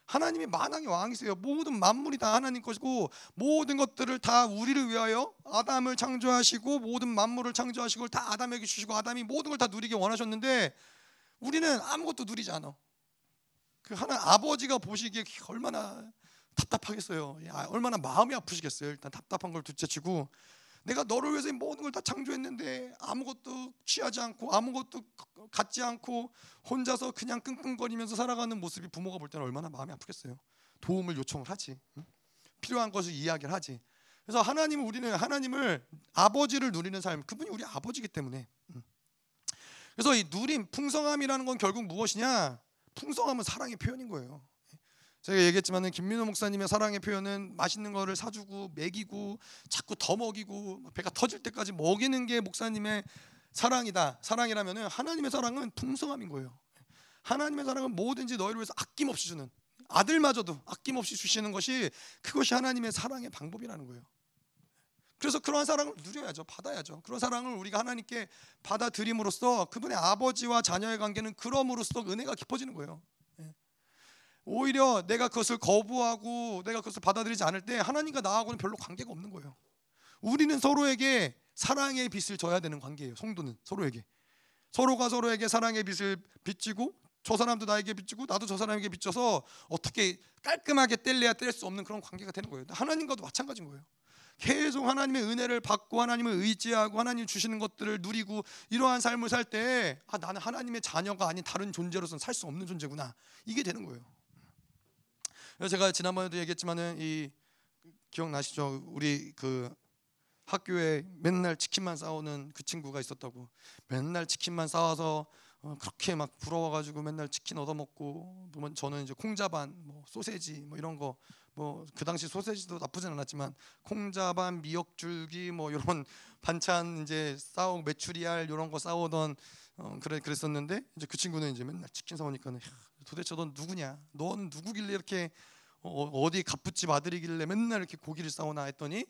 하나님이 만왕의 왕이세요. 모든 만물이 다 하나님 것이고 모든 것들을 다 우리를 위하여 아담을 창조하시고 모든 만물을 창조하시고 다 아담에게 주시고 아담이 모든 걸 다 누리기 원하셨는데 우리는 아무것도 누리지 않아. 그 하나 아버지가 보시기에 얼마나 답답하겠어요. 얼마나 마음이 아프시겠어요. 일단 답답한 걸 둘째치고 내가 너를 위해서 모든 걸 다 창조했는데 아무것도 취하지 않고 아무것도 갖지 않고 혼자서 그냥 끙끙거리면서 살아가는 모습이 부모가 볼 때는 얼마나 마음이 아프겠어요. 도움을 요청을 하지. 필요한 것을 이야기를 하지. 그래서 하나님은 우리는 하나님을 아버지를 누리는 삶, 그분이 우리 아버지기 때문에. 그래서 이 누림, 풍성함이라는 건 결국 무엇이냐? 풍성함은 사랑의 표현인 거예요. 제가 얘기했지만은 김민호 목사님의 사랑의 표현은 맛있는 거를 사주고 먹이고 자꾸 더 먹이고 배가 터질 때까지 먹이는 게 목사님의 사랑이다. 사랑이라면은 하나님의 사랑은 풍성함인 거예요. 하나님의 사랑은 뭐든지 너희를 위해서 아낌없이 주는 아들마저도 아낌없이 주시는 것이 그것이 하나님의 사랑의 방법이라는 거예요. 그래서 그러한 사랑을 누려야죠. 받아야죠. 그런 사랑을 우리가 하나님께 받아들임으로써 그분의 아버지와 자녀의 관계는 그럼으로써 은혜가 깊어지는 거예요. 오히려 내가 그것을 거부하고 내가 그것을 받아들이지 않을 때 하나님과 나하고는 별로 관계가 없는 거예요. 우리는 서로에게 사랑의 빛을 져야 되는 관계예요. 성도는 서로에게 서로가 서로에게 사랑의 빛을 비치고 저 사람도 나에게 비치고 나도 저 사람에게 비춰서 어떻게 깔끔하게 뗄래야 뗄 수 없는 그런 관계가 되는 거예요. 하나님과도 마찬가지인 거예요. 계속 하나님의 은혜를 받고 하나님을 의지하고 하나님 주시는 것들을 누리고 이러한 삶을 살 때 아, 나는 하나님의 자녀가 아닌 다른 존재로서는 살 수 없는 존재구나 이게 되는 거예요. 제가 지난번에도 얘기했지만은 이 기억나시죠? 우리 그 학교에 맨날 치킨만 싸우는 그 친구가 있었다고. 맨날 치킨만 싸워서 어, 그렇게 막 부러워가지고 맨날 치킨 얻어먹고 뭐 저는 이제 콩자반, 뭐 소세지 뭐 이런 거 뭐 그 당시 소세지도 나쁘진 않았지만 콩자반, 미역줄기 뭐 이런 반찬 이제 싸우 메추리알 이런 거 싸우던 어, 그래 그랬었는데 이제 그 친구는 이제 맨날 치킨 사오니까는 야, 도대체 넌 누구냐? 넌 누구길래 이렇게 어, 어디 갑부집 아들이길래 맨날 이렇게 고기를 싸우나 했더니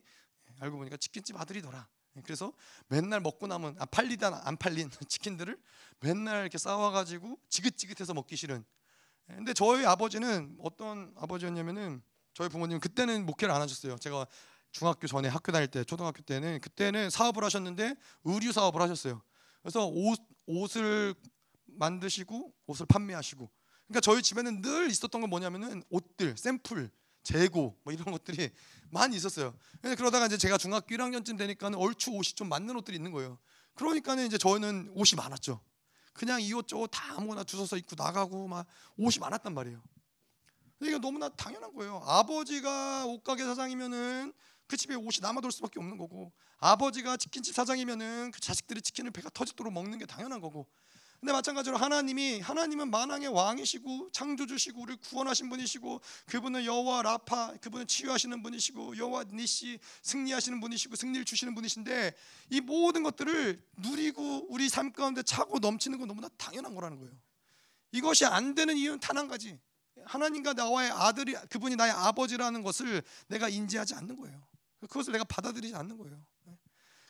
알고 보니까 치킨집 아들이더라. 그래서 맨날 먹고 남은 아, 팔리다 안 팔린 치킨들을 맨날 이렇게 싸워가지고 지긋지긋해서 먹기 싫은. 근데 저희 아버지는 어떤 아버지였냐면은 저희 부모님 그때는 목회를 안 하셨어요. 제가 중학교 전에 학교 다닐 때 초등학교 때는 그때는 사업을 하셨는데 의류 사업을 하셨어요. 그래서 옷 옷을 만드시고 옷을 판매하시고 그러니까 저희 집에는 늘 있었던 건 뭐냐면은 옷들 샘플 재고 뭐 이런 것들이 많이 있었어요. 그러다가 이제 제가 중학교 1학년쯤 되니까는 얼추 옷이 좀 맞는 옷들이 있는 거예요. 그러니까는 이제 저는 옷이 많았죠. 그냥 이 옷 저옷 다 아무거나 주워서 입고 나가고 막 옷이 많았단 말이에요. 이게 너무나 당연한 거예요. 아버지가 옷가게 사장이면은 그 집에 옷이 남아돌 수밖에 없는 거고 아버지가 치킨집 사장이면은 그 자식들이 치킨을 배가 터지도록 먹는 게 당연한 거고 근데 마찬가지로 하나님이 하나님은 만왕의 왕이시고 창조주시고 우리를 구원하신 분이시고 그분은 여호와 라파 그분은 치유하시는 분이시고 여호와 니시 승리하시는 분이시고 승리를 주시는 분이신데 이 모든 것들을 누리고 우리 삶 가운데 차고 넘치는 건 너무나 당연한 거라는 거예요. 이것이 안 되는 이유는 단 한 가지. 하나님과 나와의 아들이 그분이 나의 아버지라는 것을 내가 인지하지 않는 거예요. 그것을 내가 받아들이지 않는 거예요.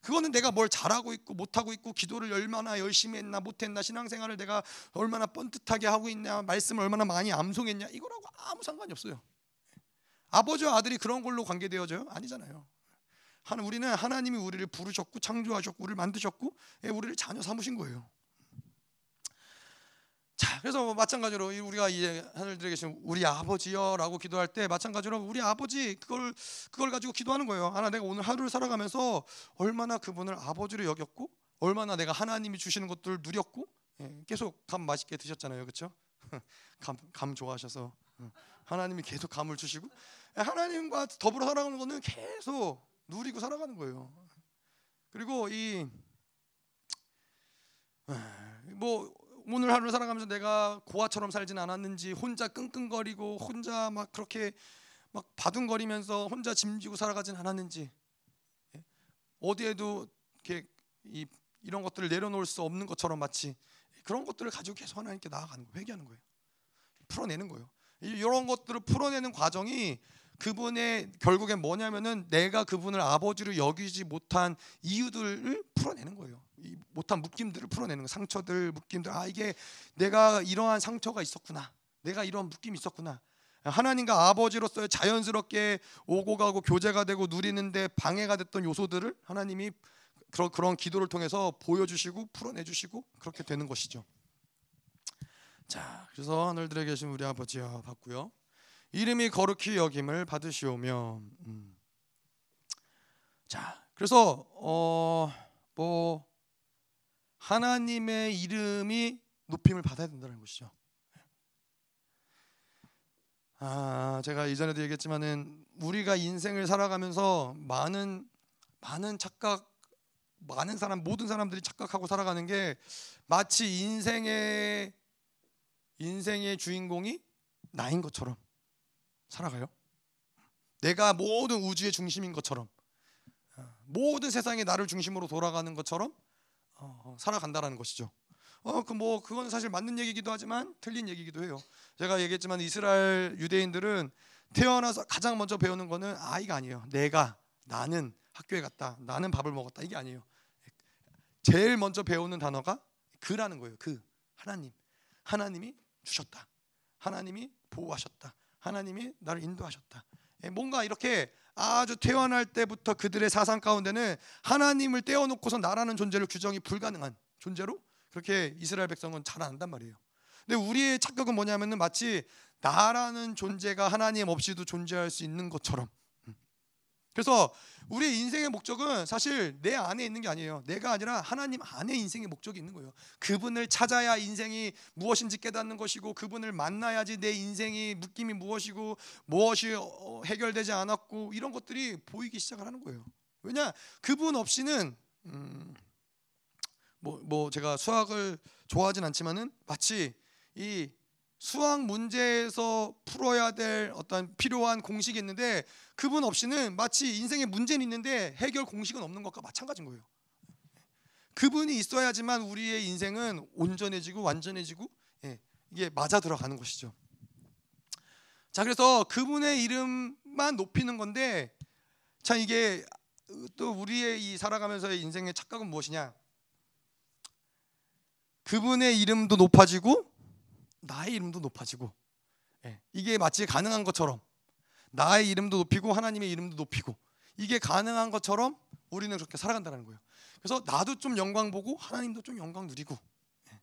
그거는 내가 뭘 잘하고 있고 못하고 있고 기도를 얼마나 열심히 했나 못했나 신앙생활을 내가 얼마나 뻔듯하게 하고 있냐 말씀을 얼마나 많이 암송했냐 이거라고 아무 상관이 없어요. 아버지와 아들이 그런 걸로 관계되어져요? 아니잖아요. 우리는 하나님이 우리를 부르셨고 창조하셨고 우리를 만드셨고 예, 우리를 자녀 삼으신 거예요. 자, 그래서 뭐 마찬가지로 우리가 이제 하늘들에 계신 우리 아버지여라고 기도할 때 마찬가지로 우리 아버지 그걸 그걸 가지고 기도하는 거예요. 하나 내가 오늘 하루를 살아가면서 얼마나 그분을 아버지로 여겼고 얼마나 내가 하나님이 주시는 것들을 누렸고 예, 계속 감 맛있게 드셨잖아요, 그렇죠? 감, 감 좋아하셔서 하나님이 계속 감을 주시고 예, 하나님과 더불어 살아가는 거는 계속 누리고 살아가는 거예요. 그리고 이 뭐 오늘 하루를 살아가면서 내가 고아처럼 살진 않았는지 혼자 끙끙거리고 혼자 막 그렇게 막 바둥거리면서 혼자 짐지고 살아가진 않았는지 예? 어디에도 이렇게 이, 이런 것들을 내려놓을 수 없는 것처럼 마치 그런 것들을 가지고 계속 하나님께 나아가는 거예요. 회개하는 거예요. 풀어내는 거예요. 이런 것들을 풀어내는 과정이 그분의 결국엔 뭐냐면은 내가 그분을 아버지로 여기지 못한 이유들을 풀어내는 거예요. 이 못한 묶임들을 풀어내는 거, 상처들, 묶임들. 아 이게 내가 이러한 상처가 있었구나. 내가 이런 묶임이 있었구나. 하나님과 아버지로서 자연스럽게 오고 가고 교제가 되고 누리는데 방해가 됐던 요소들을 하나님이 그런 그런 기도를 통해서 보여주시고 풀어내주시고 그렇게 되는 것이죠. 자, 그래서 하늘들에 계신 우리 아버지여 봤고요. 이름이 거룩히 여김을 받으시오며. 음. 자, 그래서 어뭐 하나님의 이름이 높임을 받아야 된다는 것이죠. 아, 제가 이전에도 얘기했지만은 우리가 인생을 살아가면서 많은 많은 착각 많은 사람 모든 사람들이 착각하고 살아가는 게 마치 인생의 인생의 주인공이 나인 것처럼 살아가요. 내가 모든 우주의 중심인 것처럼 모든 세상이 나를 중심으로 돌아가는 것처럼 살아간다라는 것이죠. 어, 그 뭐 그건 사실 맞는 얘기기도 하지만 틀린 얘기기도 해요. 제가 얘기했지만 이스라엘 유대인들은 태어나서 가장 먼저 배우는 거는 아이가 아니에요. 내가 나는 학교에 갔다. 나는 밥을 먹었다. 이게 아니에요. 제일 먼저 배우는 단어가 그라는 거예요. 그 하나님. 하나님이 주셨다. 하나님이 보호하셨다. 하나님이 나를 인도하셨다. 예, 뭔가 이렇게 아주 태어날 때부터 그들의 사상 가운데는 하나님을 떼어놓고서 나라는 존재를 규정이 불가능한 존재로 그렇게 이스라엘 백성은 잘 안단 말이에요. 근데 우리의 착각은 뭐냐면은 마치 나라는 존재가 하나님 없이도 존재할 수 있는 것처럼 그래서 우리 인생의 목적은 사실 내 안에 있는 게 아니에요. 내가 아니라 하나님 안에 인생의 목적이 있는 거예요. 그분을 찾아야 인생이 무엇인지 깨닫는 것이고 그분을 만나야지 내 인생이 묶임이 무엇이고 무엇이 어, 해결되지 않았고 이런 것들이 보이기 시작을 하는 거예요. 왜냐? 그분 없이는 음, 뭐, 뭐 제가 수학을 좋아하진 않지만은 마치 이 수학 문제에서 풀어야 될 어떤 필요한 공식이 있는데 그분 없이는 마치 인생에 문제는 있는데 해결 공식은 없는 것과 마찬가지인 거예요. 그분이 있어야지만 우리의 인생은 온전해지고 완전해지고 예, 이게 맞아 들어가는 것이죠. 자 그래서 그분의 이름만 높이는 건데 참 이게 또 우리의 이 살아가면서의 인생의 착각은 무엇이냐? 그분의 이름도 높아지고 나의 이름도 높아지고 예, 이게 마치 가능한 것처럼 나의 이름도 높이고 하나님의 이름도 높이고 이게 가능한 것처럼 우리는 그렇게 살아간다는 거예요. 그래서 나도 좀 영광 보고 하나님도 좀 영광 누리고 예.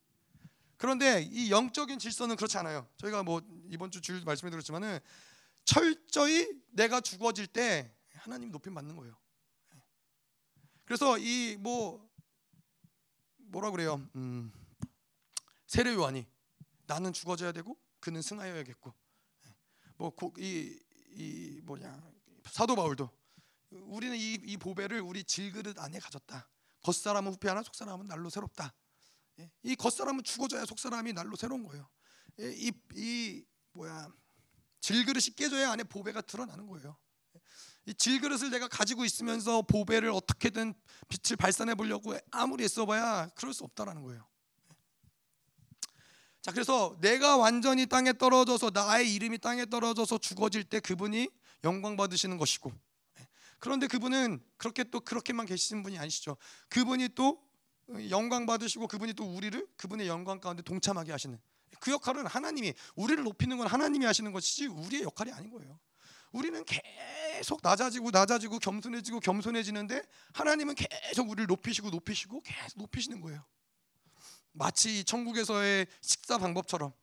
그런데 이 영적인 질서는 그렇지 않아요. 저희가 뭐 이번 주 주일 말씀해 드렸지만은 철저히 내가 죽어질 때 하나님 높임 받는 거예요. 예. 그래서 이 뭐 뭐라 그래요? 음, 세례 요한이 나는 죽어져야 되고 그는 승하여야겠고 뭐이이 이 뭐냐 사도 바울도 우리는 이, 이 보배를 우리 질그릇 안에 가졌다. 겉사람은 후패하나 속사람은 날로 새롭다. 예, 이 겉사람은 죽어져야 속사람이 날로 새로운 거예요. 예, 이, 이 뭐야 질그릇이 깨져야 안에 보배가 드러나는 거예요. 이 질그릇을 내가 가지고 있으면서 보배를 어떻게든 빛을 발산해 보려고 아무리 애써봐야 그럴 수 없다라는 거예요. 자 그래서 내가 완전히 땅에 떨어져서 나의 이름이 땅에 떨어져서 죽어질 때 그분이 영광 받으시는 것이고 그런데 그분은 그렇게 또 그렇게만 계시는 분이 아니시죠. 그분이 또 영광 받으시고 그분이 또 우리를 그분의 영광 가운데 동참하게 하시는 그 역할은 하나님이 우리를 높이는 건 하나님이 하시는 것이지 우리의 역할이 아닌 거예요. 우리는 계속 낮아지고 낮아지고 겸손해지고 겸손해지는데 하나님은 계속 우리를 높이시고 높이시고 계속 높이시는 거예요. 마치 천국에서의 식사 방법처럼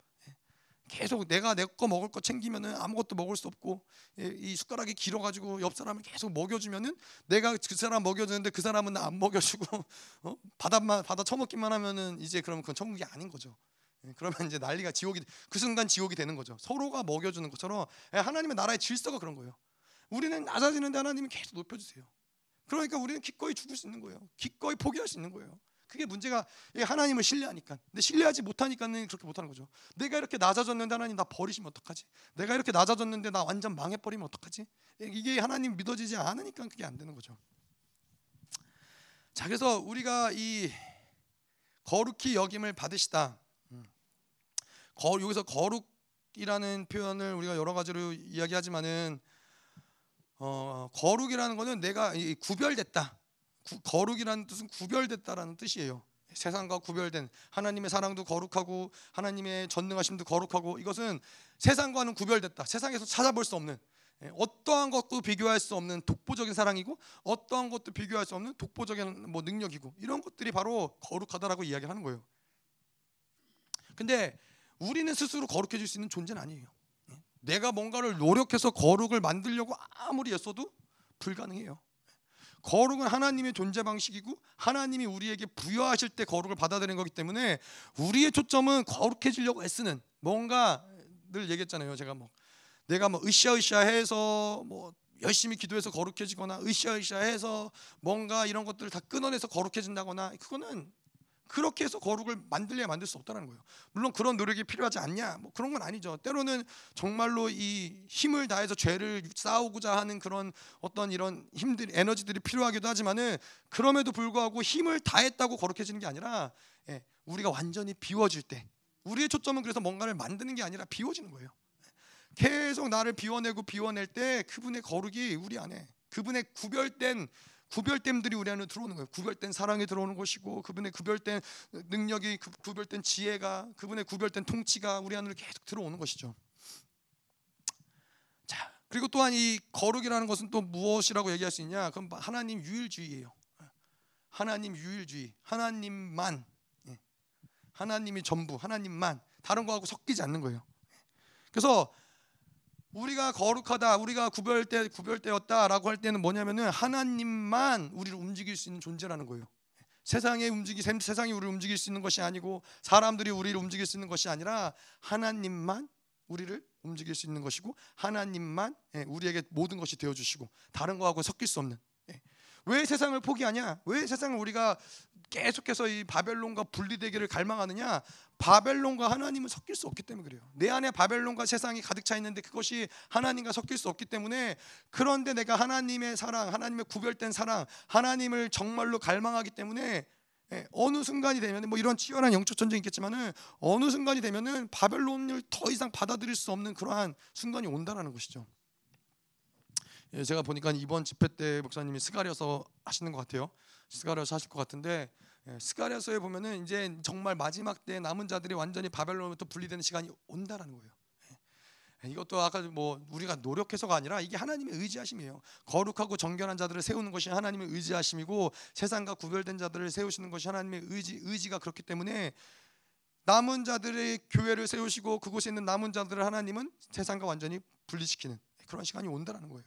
계속 내가 내 거 먹을 거 챙기면은 아무것도 먹을 수 없고 이 숟가락이 길어가지고 옆 사람을 계속 먹여주면은 내가 그 사람 먹여주는데 그 사람은 나 안 먹여주고 어? 받아만 받아 처먹기만 하면은 이제 그러면 그건 천국이 아닌 거죠. 그러면 이제 난리가 지옥이 그 순간 지옥이 되는 거죠. 서로가 먹여주는 것처럼 하나님의 나라의 질서가 그런 거예요. 우리는 낮아지는데 하나님이 계속 높여주세요. 그러니까 우리는 기꺼이 죽을 수 있는 거예요. 기꺼이 포기할 수 있는 거예요. 그게 문제가 하나님을 신뢰하니까. 근데 신뢰하지 못하니까는 그렇게 못하는 거죠. 내가 이렇게 낮아졌는데 하나님 나 버리시면 어떡하지? 내가 이렇게 낮아졌는데 나 완전 망해버리면 어떡하지? 이게 하나님 믿어지지 않으니까 그게 안 되는 거죠. 자 그래서 우리가 이 거룩히 여김을 받으시다. 음. 거, 여기서 거룩이라는 표현을 우리가 여러 가지로 이야기하지만은 어, 거룩이라는 것은 내가 구별됐다. 구, 거룩이라는 뜻은 구별됐다라는 뜻이에요. 세상과 구별된 하나님의 사랑도 거룩하고 하나님의 전능하심도 거룩하고 이것은 세상과는 구별됐다. 세상에서 찾아볼 수 없는 예, 어떠한 것도 비교할 수 없는 독보적인 사랑이고 어떠한 것도 비교할 수 없는 독보적인 뭐 능력이고 이런 것들이 바로 거룩하다라고 이야기하는 거예요. 근데 우리는 스스로 거룩해질 수 있는 존재는 아니에요. 예, 내가 뭔가를 노력해서 거룩을 만들려고 아무리 애써도 불가능해요. 거룩은 하나님의 존재 방식이고 하나님이 우리에게 부여하실 때 거룩을 받아들이는 거기 때문에 우리의 초점은 거룩해지려고 애쓰는 뭔가 늘 얘기했잖아요. 제가 뭐 내가 뭐 으쌰으쌰 해서 뭐 열심히 기도해서 거룩해지거나 으쌰으쌰 해서 뭔가 이런 것들을 다 끊어내서 거룩해진다거나 그거는 그렇게 해서 거룩을 만들려야 만들 수 없다는 거예요. 물론 그런 노력이 필요하지 않냐? 뭐 그런 건 아니죠. 때로는 정말로 이 힘을 다해서 죄를 싸우고자 하는 그런 어떤 이런 힘들 에너지들이 필요하기도 하지만은 그럼에도 불구하고 힘을 다했다고 거룩해지는 게 아니라 예, 우리가 완전히 비워질 때 우리의 초점은 그래서 뭔가를 만드는 게 아니라 비워지는 거예요. 계속 나를 비워내고 비워낼 때 그분의 거룩이 우리 안에 그분의 구별된 구별됨들이 우리 안에 들어오는 거예요. 구별된 사랑이 들어오는 것이고 그분의 구별된 능력이 그 구별된 지혜가 그분의 구별된 통치가 우리 안으로 계속 들어오는 것이죠. 자, 그리고 또한 이 거룩이라는 것은 또 무엇이라고 얘기할 수 있냐? 그럼 하나님 유일주의예요. 하나님 유일주의, 하나님만, 예. 하나님이 전부, 하나님만 다른 거하고 섞이지 않는 거예요. 그래서 우리가 거룩하다, 우리가 구별돼 구별되었다라고 할 때는 뭐냐면은 하나님만 우리를 움직일 수 있는 존재라는 거예요. 세상에 움직이 세상이 우리를 움직일 수 있는 것이 아니고 사람들이 우리를 움직일 수 있는 것이 아니라 하나님만 우리를 움직일 수 있는 것이고 하나님만 예, 우리에게 모든 것이 되어 주시고 다른 거하고 섞일 수 없는 예. 왜 세상을 포기하냐? 왜 세상을 우리가 계속해서 이 바벨론과 분리되기를 갈망하느냐? 바벨론과 하나님은 섞일 수 없기 때문에 그래요. 내 안에 바벨론과 세상이 가득 차 있는데 그것이 하나님과 섞일 수 없기 때문에 그런데 내가 하나님의 사랑, 하나님의 구별된 사랑, 하나님을 정말로 갈망하기 때문에 예, 어느 순간이 되면 뭐 이런 치열한 영적 전쟁이 있겠지만은 어느 순간이 되면은 바벨론을 더 이상 받아들일 수 없는 그러한 순간이 온다라는 것이죠. 예, 제가 보니까 이번 집회 때 목사님이 스가랴서 하시는 것 같아요. 스가랴서 하실 것 같은데 예, 스가랴서에 보면은 이제 정말 마지막 때 남은 자들이 완전히 바벨론부터 분리되는 시간이 온다라는 거예요. 예, 이것도 아까 뭐 우리가 노력해서가 아니라 이게 하나님의 의지하심이에요. 거룩하고 정결한 자들을 세우는 것이 하나님의 의지하심이고 세상과 구별된 자들을 세우시는 것이 하나님의 의지 의지가 그렇기 때문에 남은 자들의 교회를 세우시고 그곳에 있는 남은 자들을 하나님은 세상과 완전히 분리시키는 그런 시간이 온다라는 거예요.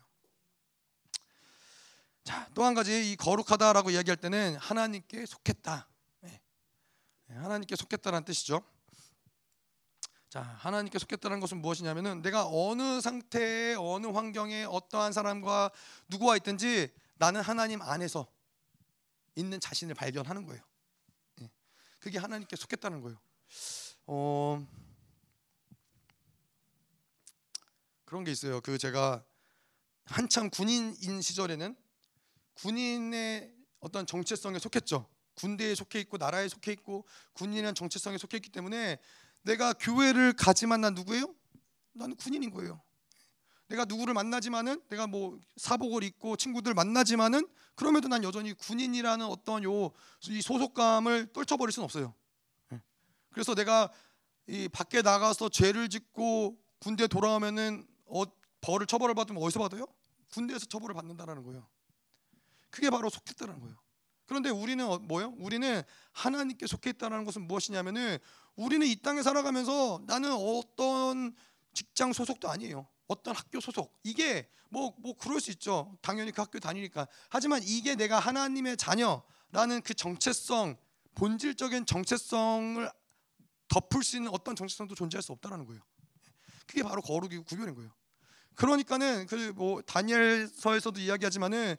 자, 또 한 가지 이 거룩하다라고 이야기할 때는 하나님께 속했다. 네. 네, 하나님께 속했다는 뜻이죠. 자, 하나님께 속했다는 것은 무엇이냐면은 내가 어느 상태에 어느 환경에 어떠한 사람과 누구와 있든지 나는 하나님 안에서 있는 자신을 발견하는 거예요. 네. 그게 하나님께 속했다는 거예요. 어, 그런 게 있어요. 그 제가 한참 군인인 시절에는 군인의 어떤 정체성에 속했죠. 군대에 속해 있고 나라에 속해 있고 군인이라는 정체성에 속해 있기 때문에 내가 교회를 가지만 난 누구예요? 나는 군인인 거예요. 내가 누구를 만나지만은 내가 뭐 사복을 입고 친구들 만나지만은 그럼에도 난 여전히 군인이라는 어떤 요 이 소속감을 떨쳐버릴 수는 없어요. 예. 그래서 내가 이 밖에 나가서 죄를 짓고 군대 돌아오면은 어, 벌을 처벌을 받으면 어디서 받아요? 군대에서 처벌을 받는다라는 거예요. 그게 바로 속했다는 거예요. 그런데 우리는 어, 뭐요? 우리는 하나님께 속해 있다는 것은 무엇이냐면은 우리는 이 땅에 살아가면서 나는 어떤 직장 소속도 아니에요. 어떤 학교 소속. 이게 뭐뭐 뭐 그럴 수 있죠. 당연히 그 학교 다니니까. 하지만 이게 내가 하나님의 자녀라는 그 정체성, 본질적인 정체성을 덮을 수 있는 어떤 정체성도 존재할 수 없다라는 거예요. 그게 바로 거룩이고 구별인 거예요. 그러니까는 그 뭐 다니엘서에서도 이야기하지만은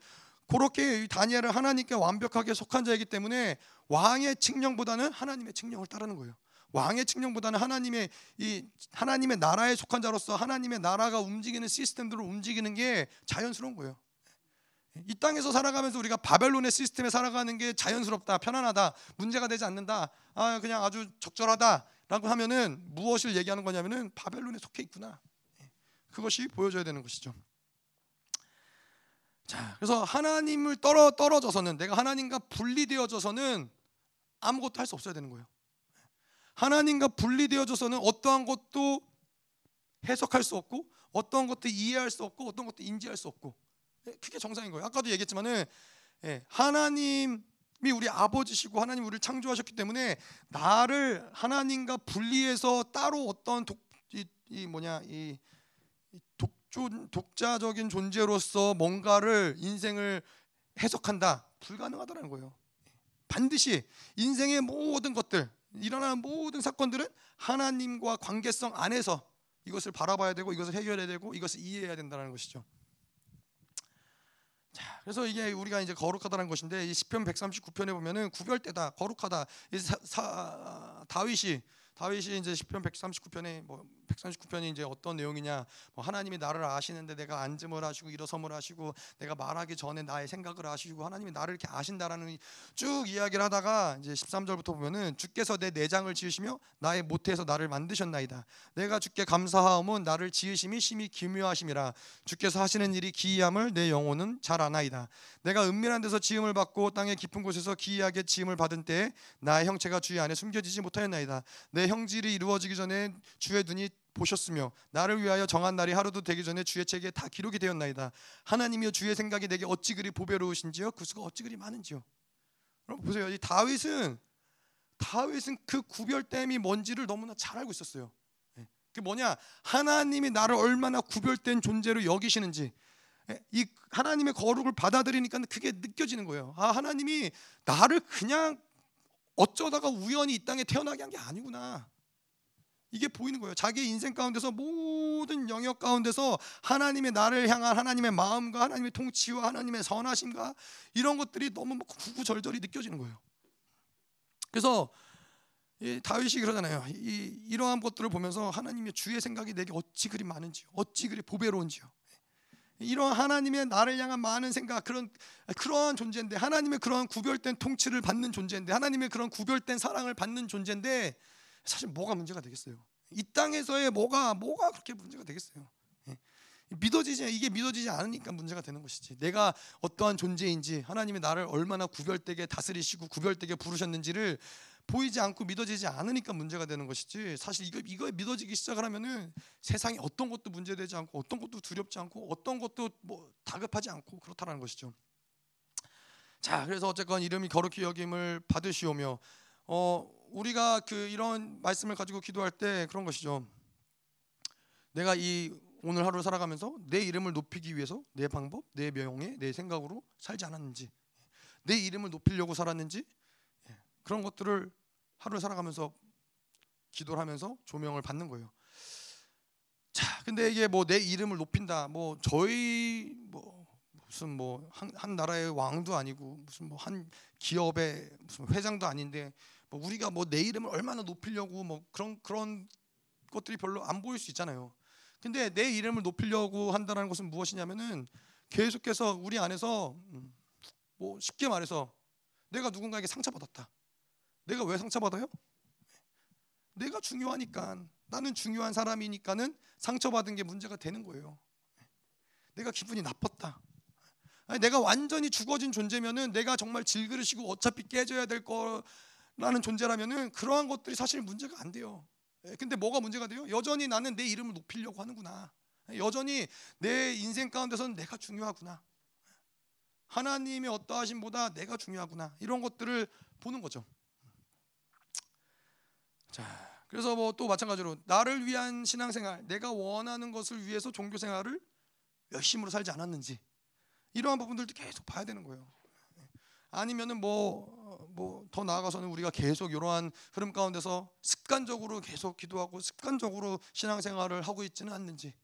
그렇게 다니엘은 하나님께 완벽하게 속한 자이기 때문에 왕의 칙령보다는 하나님의 칙령을 따르는 거예요. 왕의 칙령보다는 하나님의 이 하나님의 나라에 속한 자로서 하나님의 나라가 움직이는 시스템들을 움직이는 게 자연스러운 거예요. 이 땅에서 살아가면서 우리가 바벨론의 시스템에 살아가는 게 자연스럽다, 편안하다, 문제가 되지 않는다, 아 그냥 아주 적절하다라고 하면은 무엇을 얘기하는 거냐면은 바벨론에 속해 있구나. 그것이 보여져야 되는 것이죠. 자, 그래서 하나님을 떨어 떨어져서는 내가 하나님과 분리되어져서는 아무것도 할 수 없어야 되는 거예요. 하나님과 분리되어져서는 어떠한 것도 해석할 수 없고 어떠한 것도 이해할 수 없고 어떤 것도 인지할 수 없고 예, 그게 정상인 거예요. 아까도 얘기했지만은 예, 하나님이 우리 아버지시고 하나님 우리를 창조하셨기 때문에 나를 하나님과 분리해서 따로 어떤 독, 이, 이 뭐냐 이 독, 독자적인 존재로서 뭔가를 인생을 해석한다 불가능하다는 거예요. 반드시 인생의 모든 것들 일어나는 모든 사건들은 하나님과 관계성 안에서 이것을 바라봐야 되고 이것을 해결해야 되고 이것을 이해해야 된다는 것이죠. 자, 그래서 이게 우리가 이제 거룩하다는 것인데 이 시편 139편에 보면은 구별되다, 거룩하다. 이 사, 사, 다윗이 다윗이 이제 시편 139편에 뭐 139편이 이제 어떤 내용이냐. 뭐 하나님이 나를 아시는데 내가 앉음을 하시고 일어섬을 하시고 내가 말하기 전에 나의 생각을 아시고 하나님이 나를 이렇게 아신다라는 쭉 이야기를 하다가 이제 13절부터 보면은 주께서 내 내장을 지으시며 나의 모태에서 나를 만드셨나이다. 내가 주께 감사하옴은 나를 지으심이 심히 기묘하심이라. 주께서 하시는 일이 기이함을 내 영혼은 잘 아나이다. 내가 은밀한 데서 지음을 받고 땅의 깊은 곳에서 기이하게 지음을 받은 때에 나의 형체가 주의 안에 숨겨지지 못하였나이다. 내 형질이 이루어지기 전에 주의 눈이 보셨으며 나를 위하여 정한 날이 하루도 되기 전에 주의 책에 다 기록이 되었나이다. 하나님이여 주의 생각이 내게 어찌 그리 보배로우신지요 그 수가 어찌 그리 많은지요. 여러분 보세요. 이 다윗은 다윗은 그 구별됨이 뭔지를 너무나 잘 알고 있었어요. 예. 그 뭐냐? 하나님이 나를 얼마나 구별된 존재로 여기시는지 예. 이 하나님의 거룩을 받아들이니까 그게 느껴지는 거예요. 아 하나님이 나를 그냥 어쩌다가 우연히 이 땅에 태어나게 한 게 아니구나. 이게 보이는 거예요. 자기 인생 가운데서 모든 영역 가운데서 하나님의 나를 향한 하나님의 마음과 하나님의 통치와 하나님의 선하심과 이런 것들이 너무 구구절절히 느껴지는 거예요. 그래서 다윗이 그러잖아요. 이, 이러한 것들을 보면서 하나님의 주의 생각이 내게 어찌 그리 많은지요, 어찌 그리 보배로운지요. 이런 하나님의 나를 향한 많은 생각 그런 그러한 존재인데 하나님의 그러한 구별된 통치를 받는 존재인데 하나님의 그런 구별된 사랑을 받는 존재인데 사실 뭐가 문제가 되겠어요? 이 땅에서의 뭐가 뭐가 그렇게 문제가 되겠어요? 예. 믿어지지 이게 믿어지지 않으니까 문제가 되는 것이지. 내가 어떠한 존재인지 하나님이 나를 얼마나 구별되게 다스리시고 구별되게 부르셨는지를 보이지 않고 믿어지지 않으니까 문제가 되는 것이지 사실 이거 이거에 믿어지기 시작을 하면은 세상에 어떤 것도 문제되지 않고 어떤 것도 두렵지 않고 어떤 것도 뭐 다급하지 않고 그렇다라는 것이죠. 자, 그래서 어쨌건 이름이 거룩히 여김을 받으시오며 어 우리가 그 이런 말씀을 가지고 기도할 때 그런 것이죠. 내가 이 오늘 하루를 살아가면서 내 이름을 높이기 위해서 내 방법, 내 명예, 내 생각으로 살지 않았는지, 내 이름을 높이려고 살았는지 예, 그런 것들을 하루를 살아가면서 기도를 하면서 조명을 받는 거예요. 자, 근데 이게 뭐 내 이름을 높인다, 뭐 저희 뭐 무슨 뭐한 한 나라의 왕도 아니고 무슨 뭐 한 기업의 무슨 회장도 아닌데 뭐 우리가 뭐 내 이름을 얼마나 높이려고 뭐 그런 그런 것들이 별로 안 보일 수 있잖아요. 근데 내 이름을 높이려고 한다는 것은 무엇이냐면은 계속해서 우리 안에서 음, 뭐 쉽게 말해서 내가 누군가에게 상처받았다. 내가 왜 상처받아요? 내가 중요하니까 나는 중요한 사람이니까는 상처받은 게 문제가 되는 거예요. 내가 기분이 나빴다. 아니, 내가 완전히 죽어진 존재면은 내가 정말 질그릇이고 어차피 깨져야 될 거 라는 존재라면은 그러한 것들이 사실 문제가 안 돼요. 예, 근데 뭐가 문제가 돼요? 여전히 나는 내 이름을 높이려고 하는구나. 여전히 내 인생 가운데서는 내가 중요하구나. 하나님의 어떠하심보다 내가 중요하구나. 이런 것들을 보는 거죠. 자, 그래서 뭐 또 마찬가지로 나를 위한 신앙생활, 내가 원하는 것을 위해서 종교 생활을 열심으로 살지 않았는지 이러한 부분들도 계속 봐야 되는 거예요. 아니면은 뭐 뭐 더 나아가서는 우리가 계속 이러한 흐름 가운데서 습관적으로 계속 기도하고 습관적으로 신앙생활을 하고 있지는 않는지.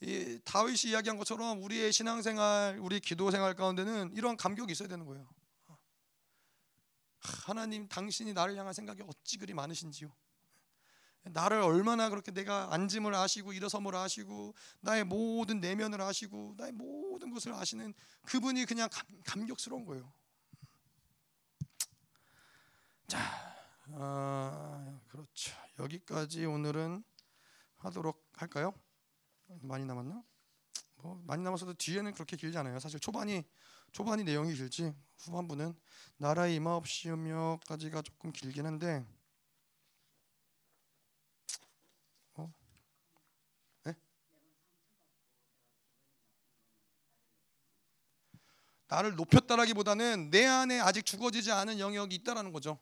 이 다윗이 이야기한 것처럼 우리의 신앙생활, 우리 기도생활 가운데는 이러한 감격이 있어야 되는 거예요. 하나님, 당신이 나를 향한 생각이 어찌 그리 많으신지요. 나를 얼마나 그렇게 내가 앉음을 아시고 일어섬을 아시고 나의 모든 내면을 아시고 나의 모든 것을 아시는 그분이 그냥 감, 감격스러운 거예요. 자, 어, 그렇죠. 여기까지 오늘은 하도록 할까요? 많이 남았나? 뭐 많이 남았어도 뒤에는 그렇게 길지 않아요. 사실 초반이 초반이 내용이 길지 후반부는 나라의 임하옵시며까지가 조금 길긴 한데 나를 높였다라기보다는 내 안에 아직 죽어지지 않은 영역이 있다라는 거죠.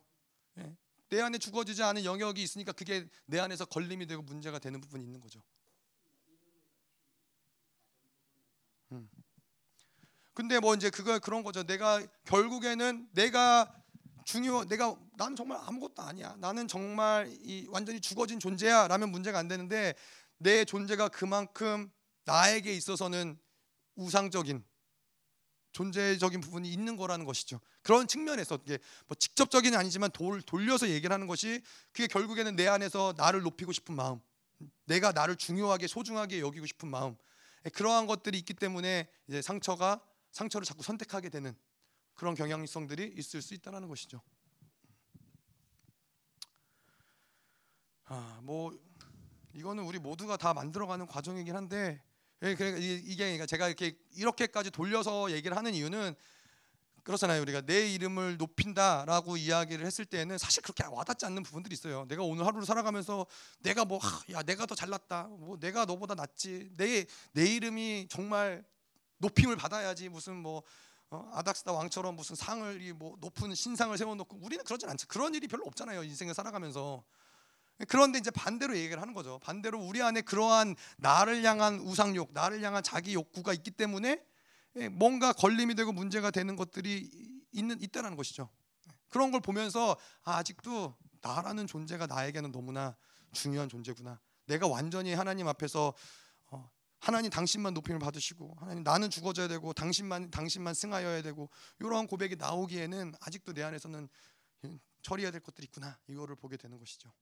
예. 내 안에 죽어지지 않은 영역이 있으니까 그게 내 안에서 걸림이 되고 문제가 되는 부분이 있는 거죠. 음. 근데 뭐 이제 그거 그런 거죠. 내가 결국에는 내가 중요 내가 나는 정말 아무것도 아니야. 나는 정말 이 완전히 죽어진 존재야 라면 문제가 안 되는데 내 존재가 그만큼 나에게 있어서는 우상적인 존재적인 부분이 있는 거라는 것이죠. 그런 측면에서 이게 뭐 직접적인 아니지만 돌, 돌려서 얘기를 하는 것이 그게 결국에는 내 안에서 나를 높이고 싶은 마음, 내가 나를 중요하게 소중하게 여기고 싶은 마음, 예, 그러한 것들이 있기 때문에 이제 상처가 상처를 자꾸 선택하게 되는 그런 경향성들이 있을 수 있다는 것이죠. 아, 뭐 이거는 우리 모두가 다 만들어가는 과정이긴 한데 예, 그러니까 이게 그러니까 제가 이렇게 이렇게까지 돌려서 얘기를 하는 이유는 그렇잖아요. 우리가 내 이름을 높인다라고 이야기를 했을 때는 사실 그렇게 와닿지 않는 부분들이 있어요. 내가 오늘 하루를 살아가면서 내가 뭐 야 내가 더 잘났다. 뭐 내가 너보다 낫지. 내 내 이름이 정말 높임을 받아야지 무슨 뭐 어, 아닥스다 왕처럼 무슨 상을 이 뭐 높은 신상을 세워놓고 우리는 그러진 않죠. 그런 일이 별로 없잖아요. 인생을 살아가면서 그런데 이제 반대로 얘기를 하는 거죠. 반대로 우리 안에 그러한 나를 향한 우상욕, 나를 향한 자기 욕구가 있기 때문에 예, 뭔가 걸림이 되고 문제가 되는 것들이 있는 있다라는 것이죠. 그런 걸 보면서 아, 아직도 나라는 존재가 나에게는 너무나 중요한 존재구나. 내가 완전히 하나님 앞에서 어, 하나님 당신만 높임을 받으시고 하나님 나는 죽어져야 되고 당신만 당신만 승하여야 되고 이러한 고백이 나오기에는 아직도 내 안에서는 처리해야 될 것들이 있구나 이거를 보게 되는 것이죠.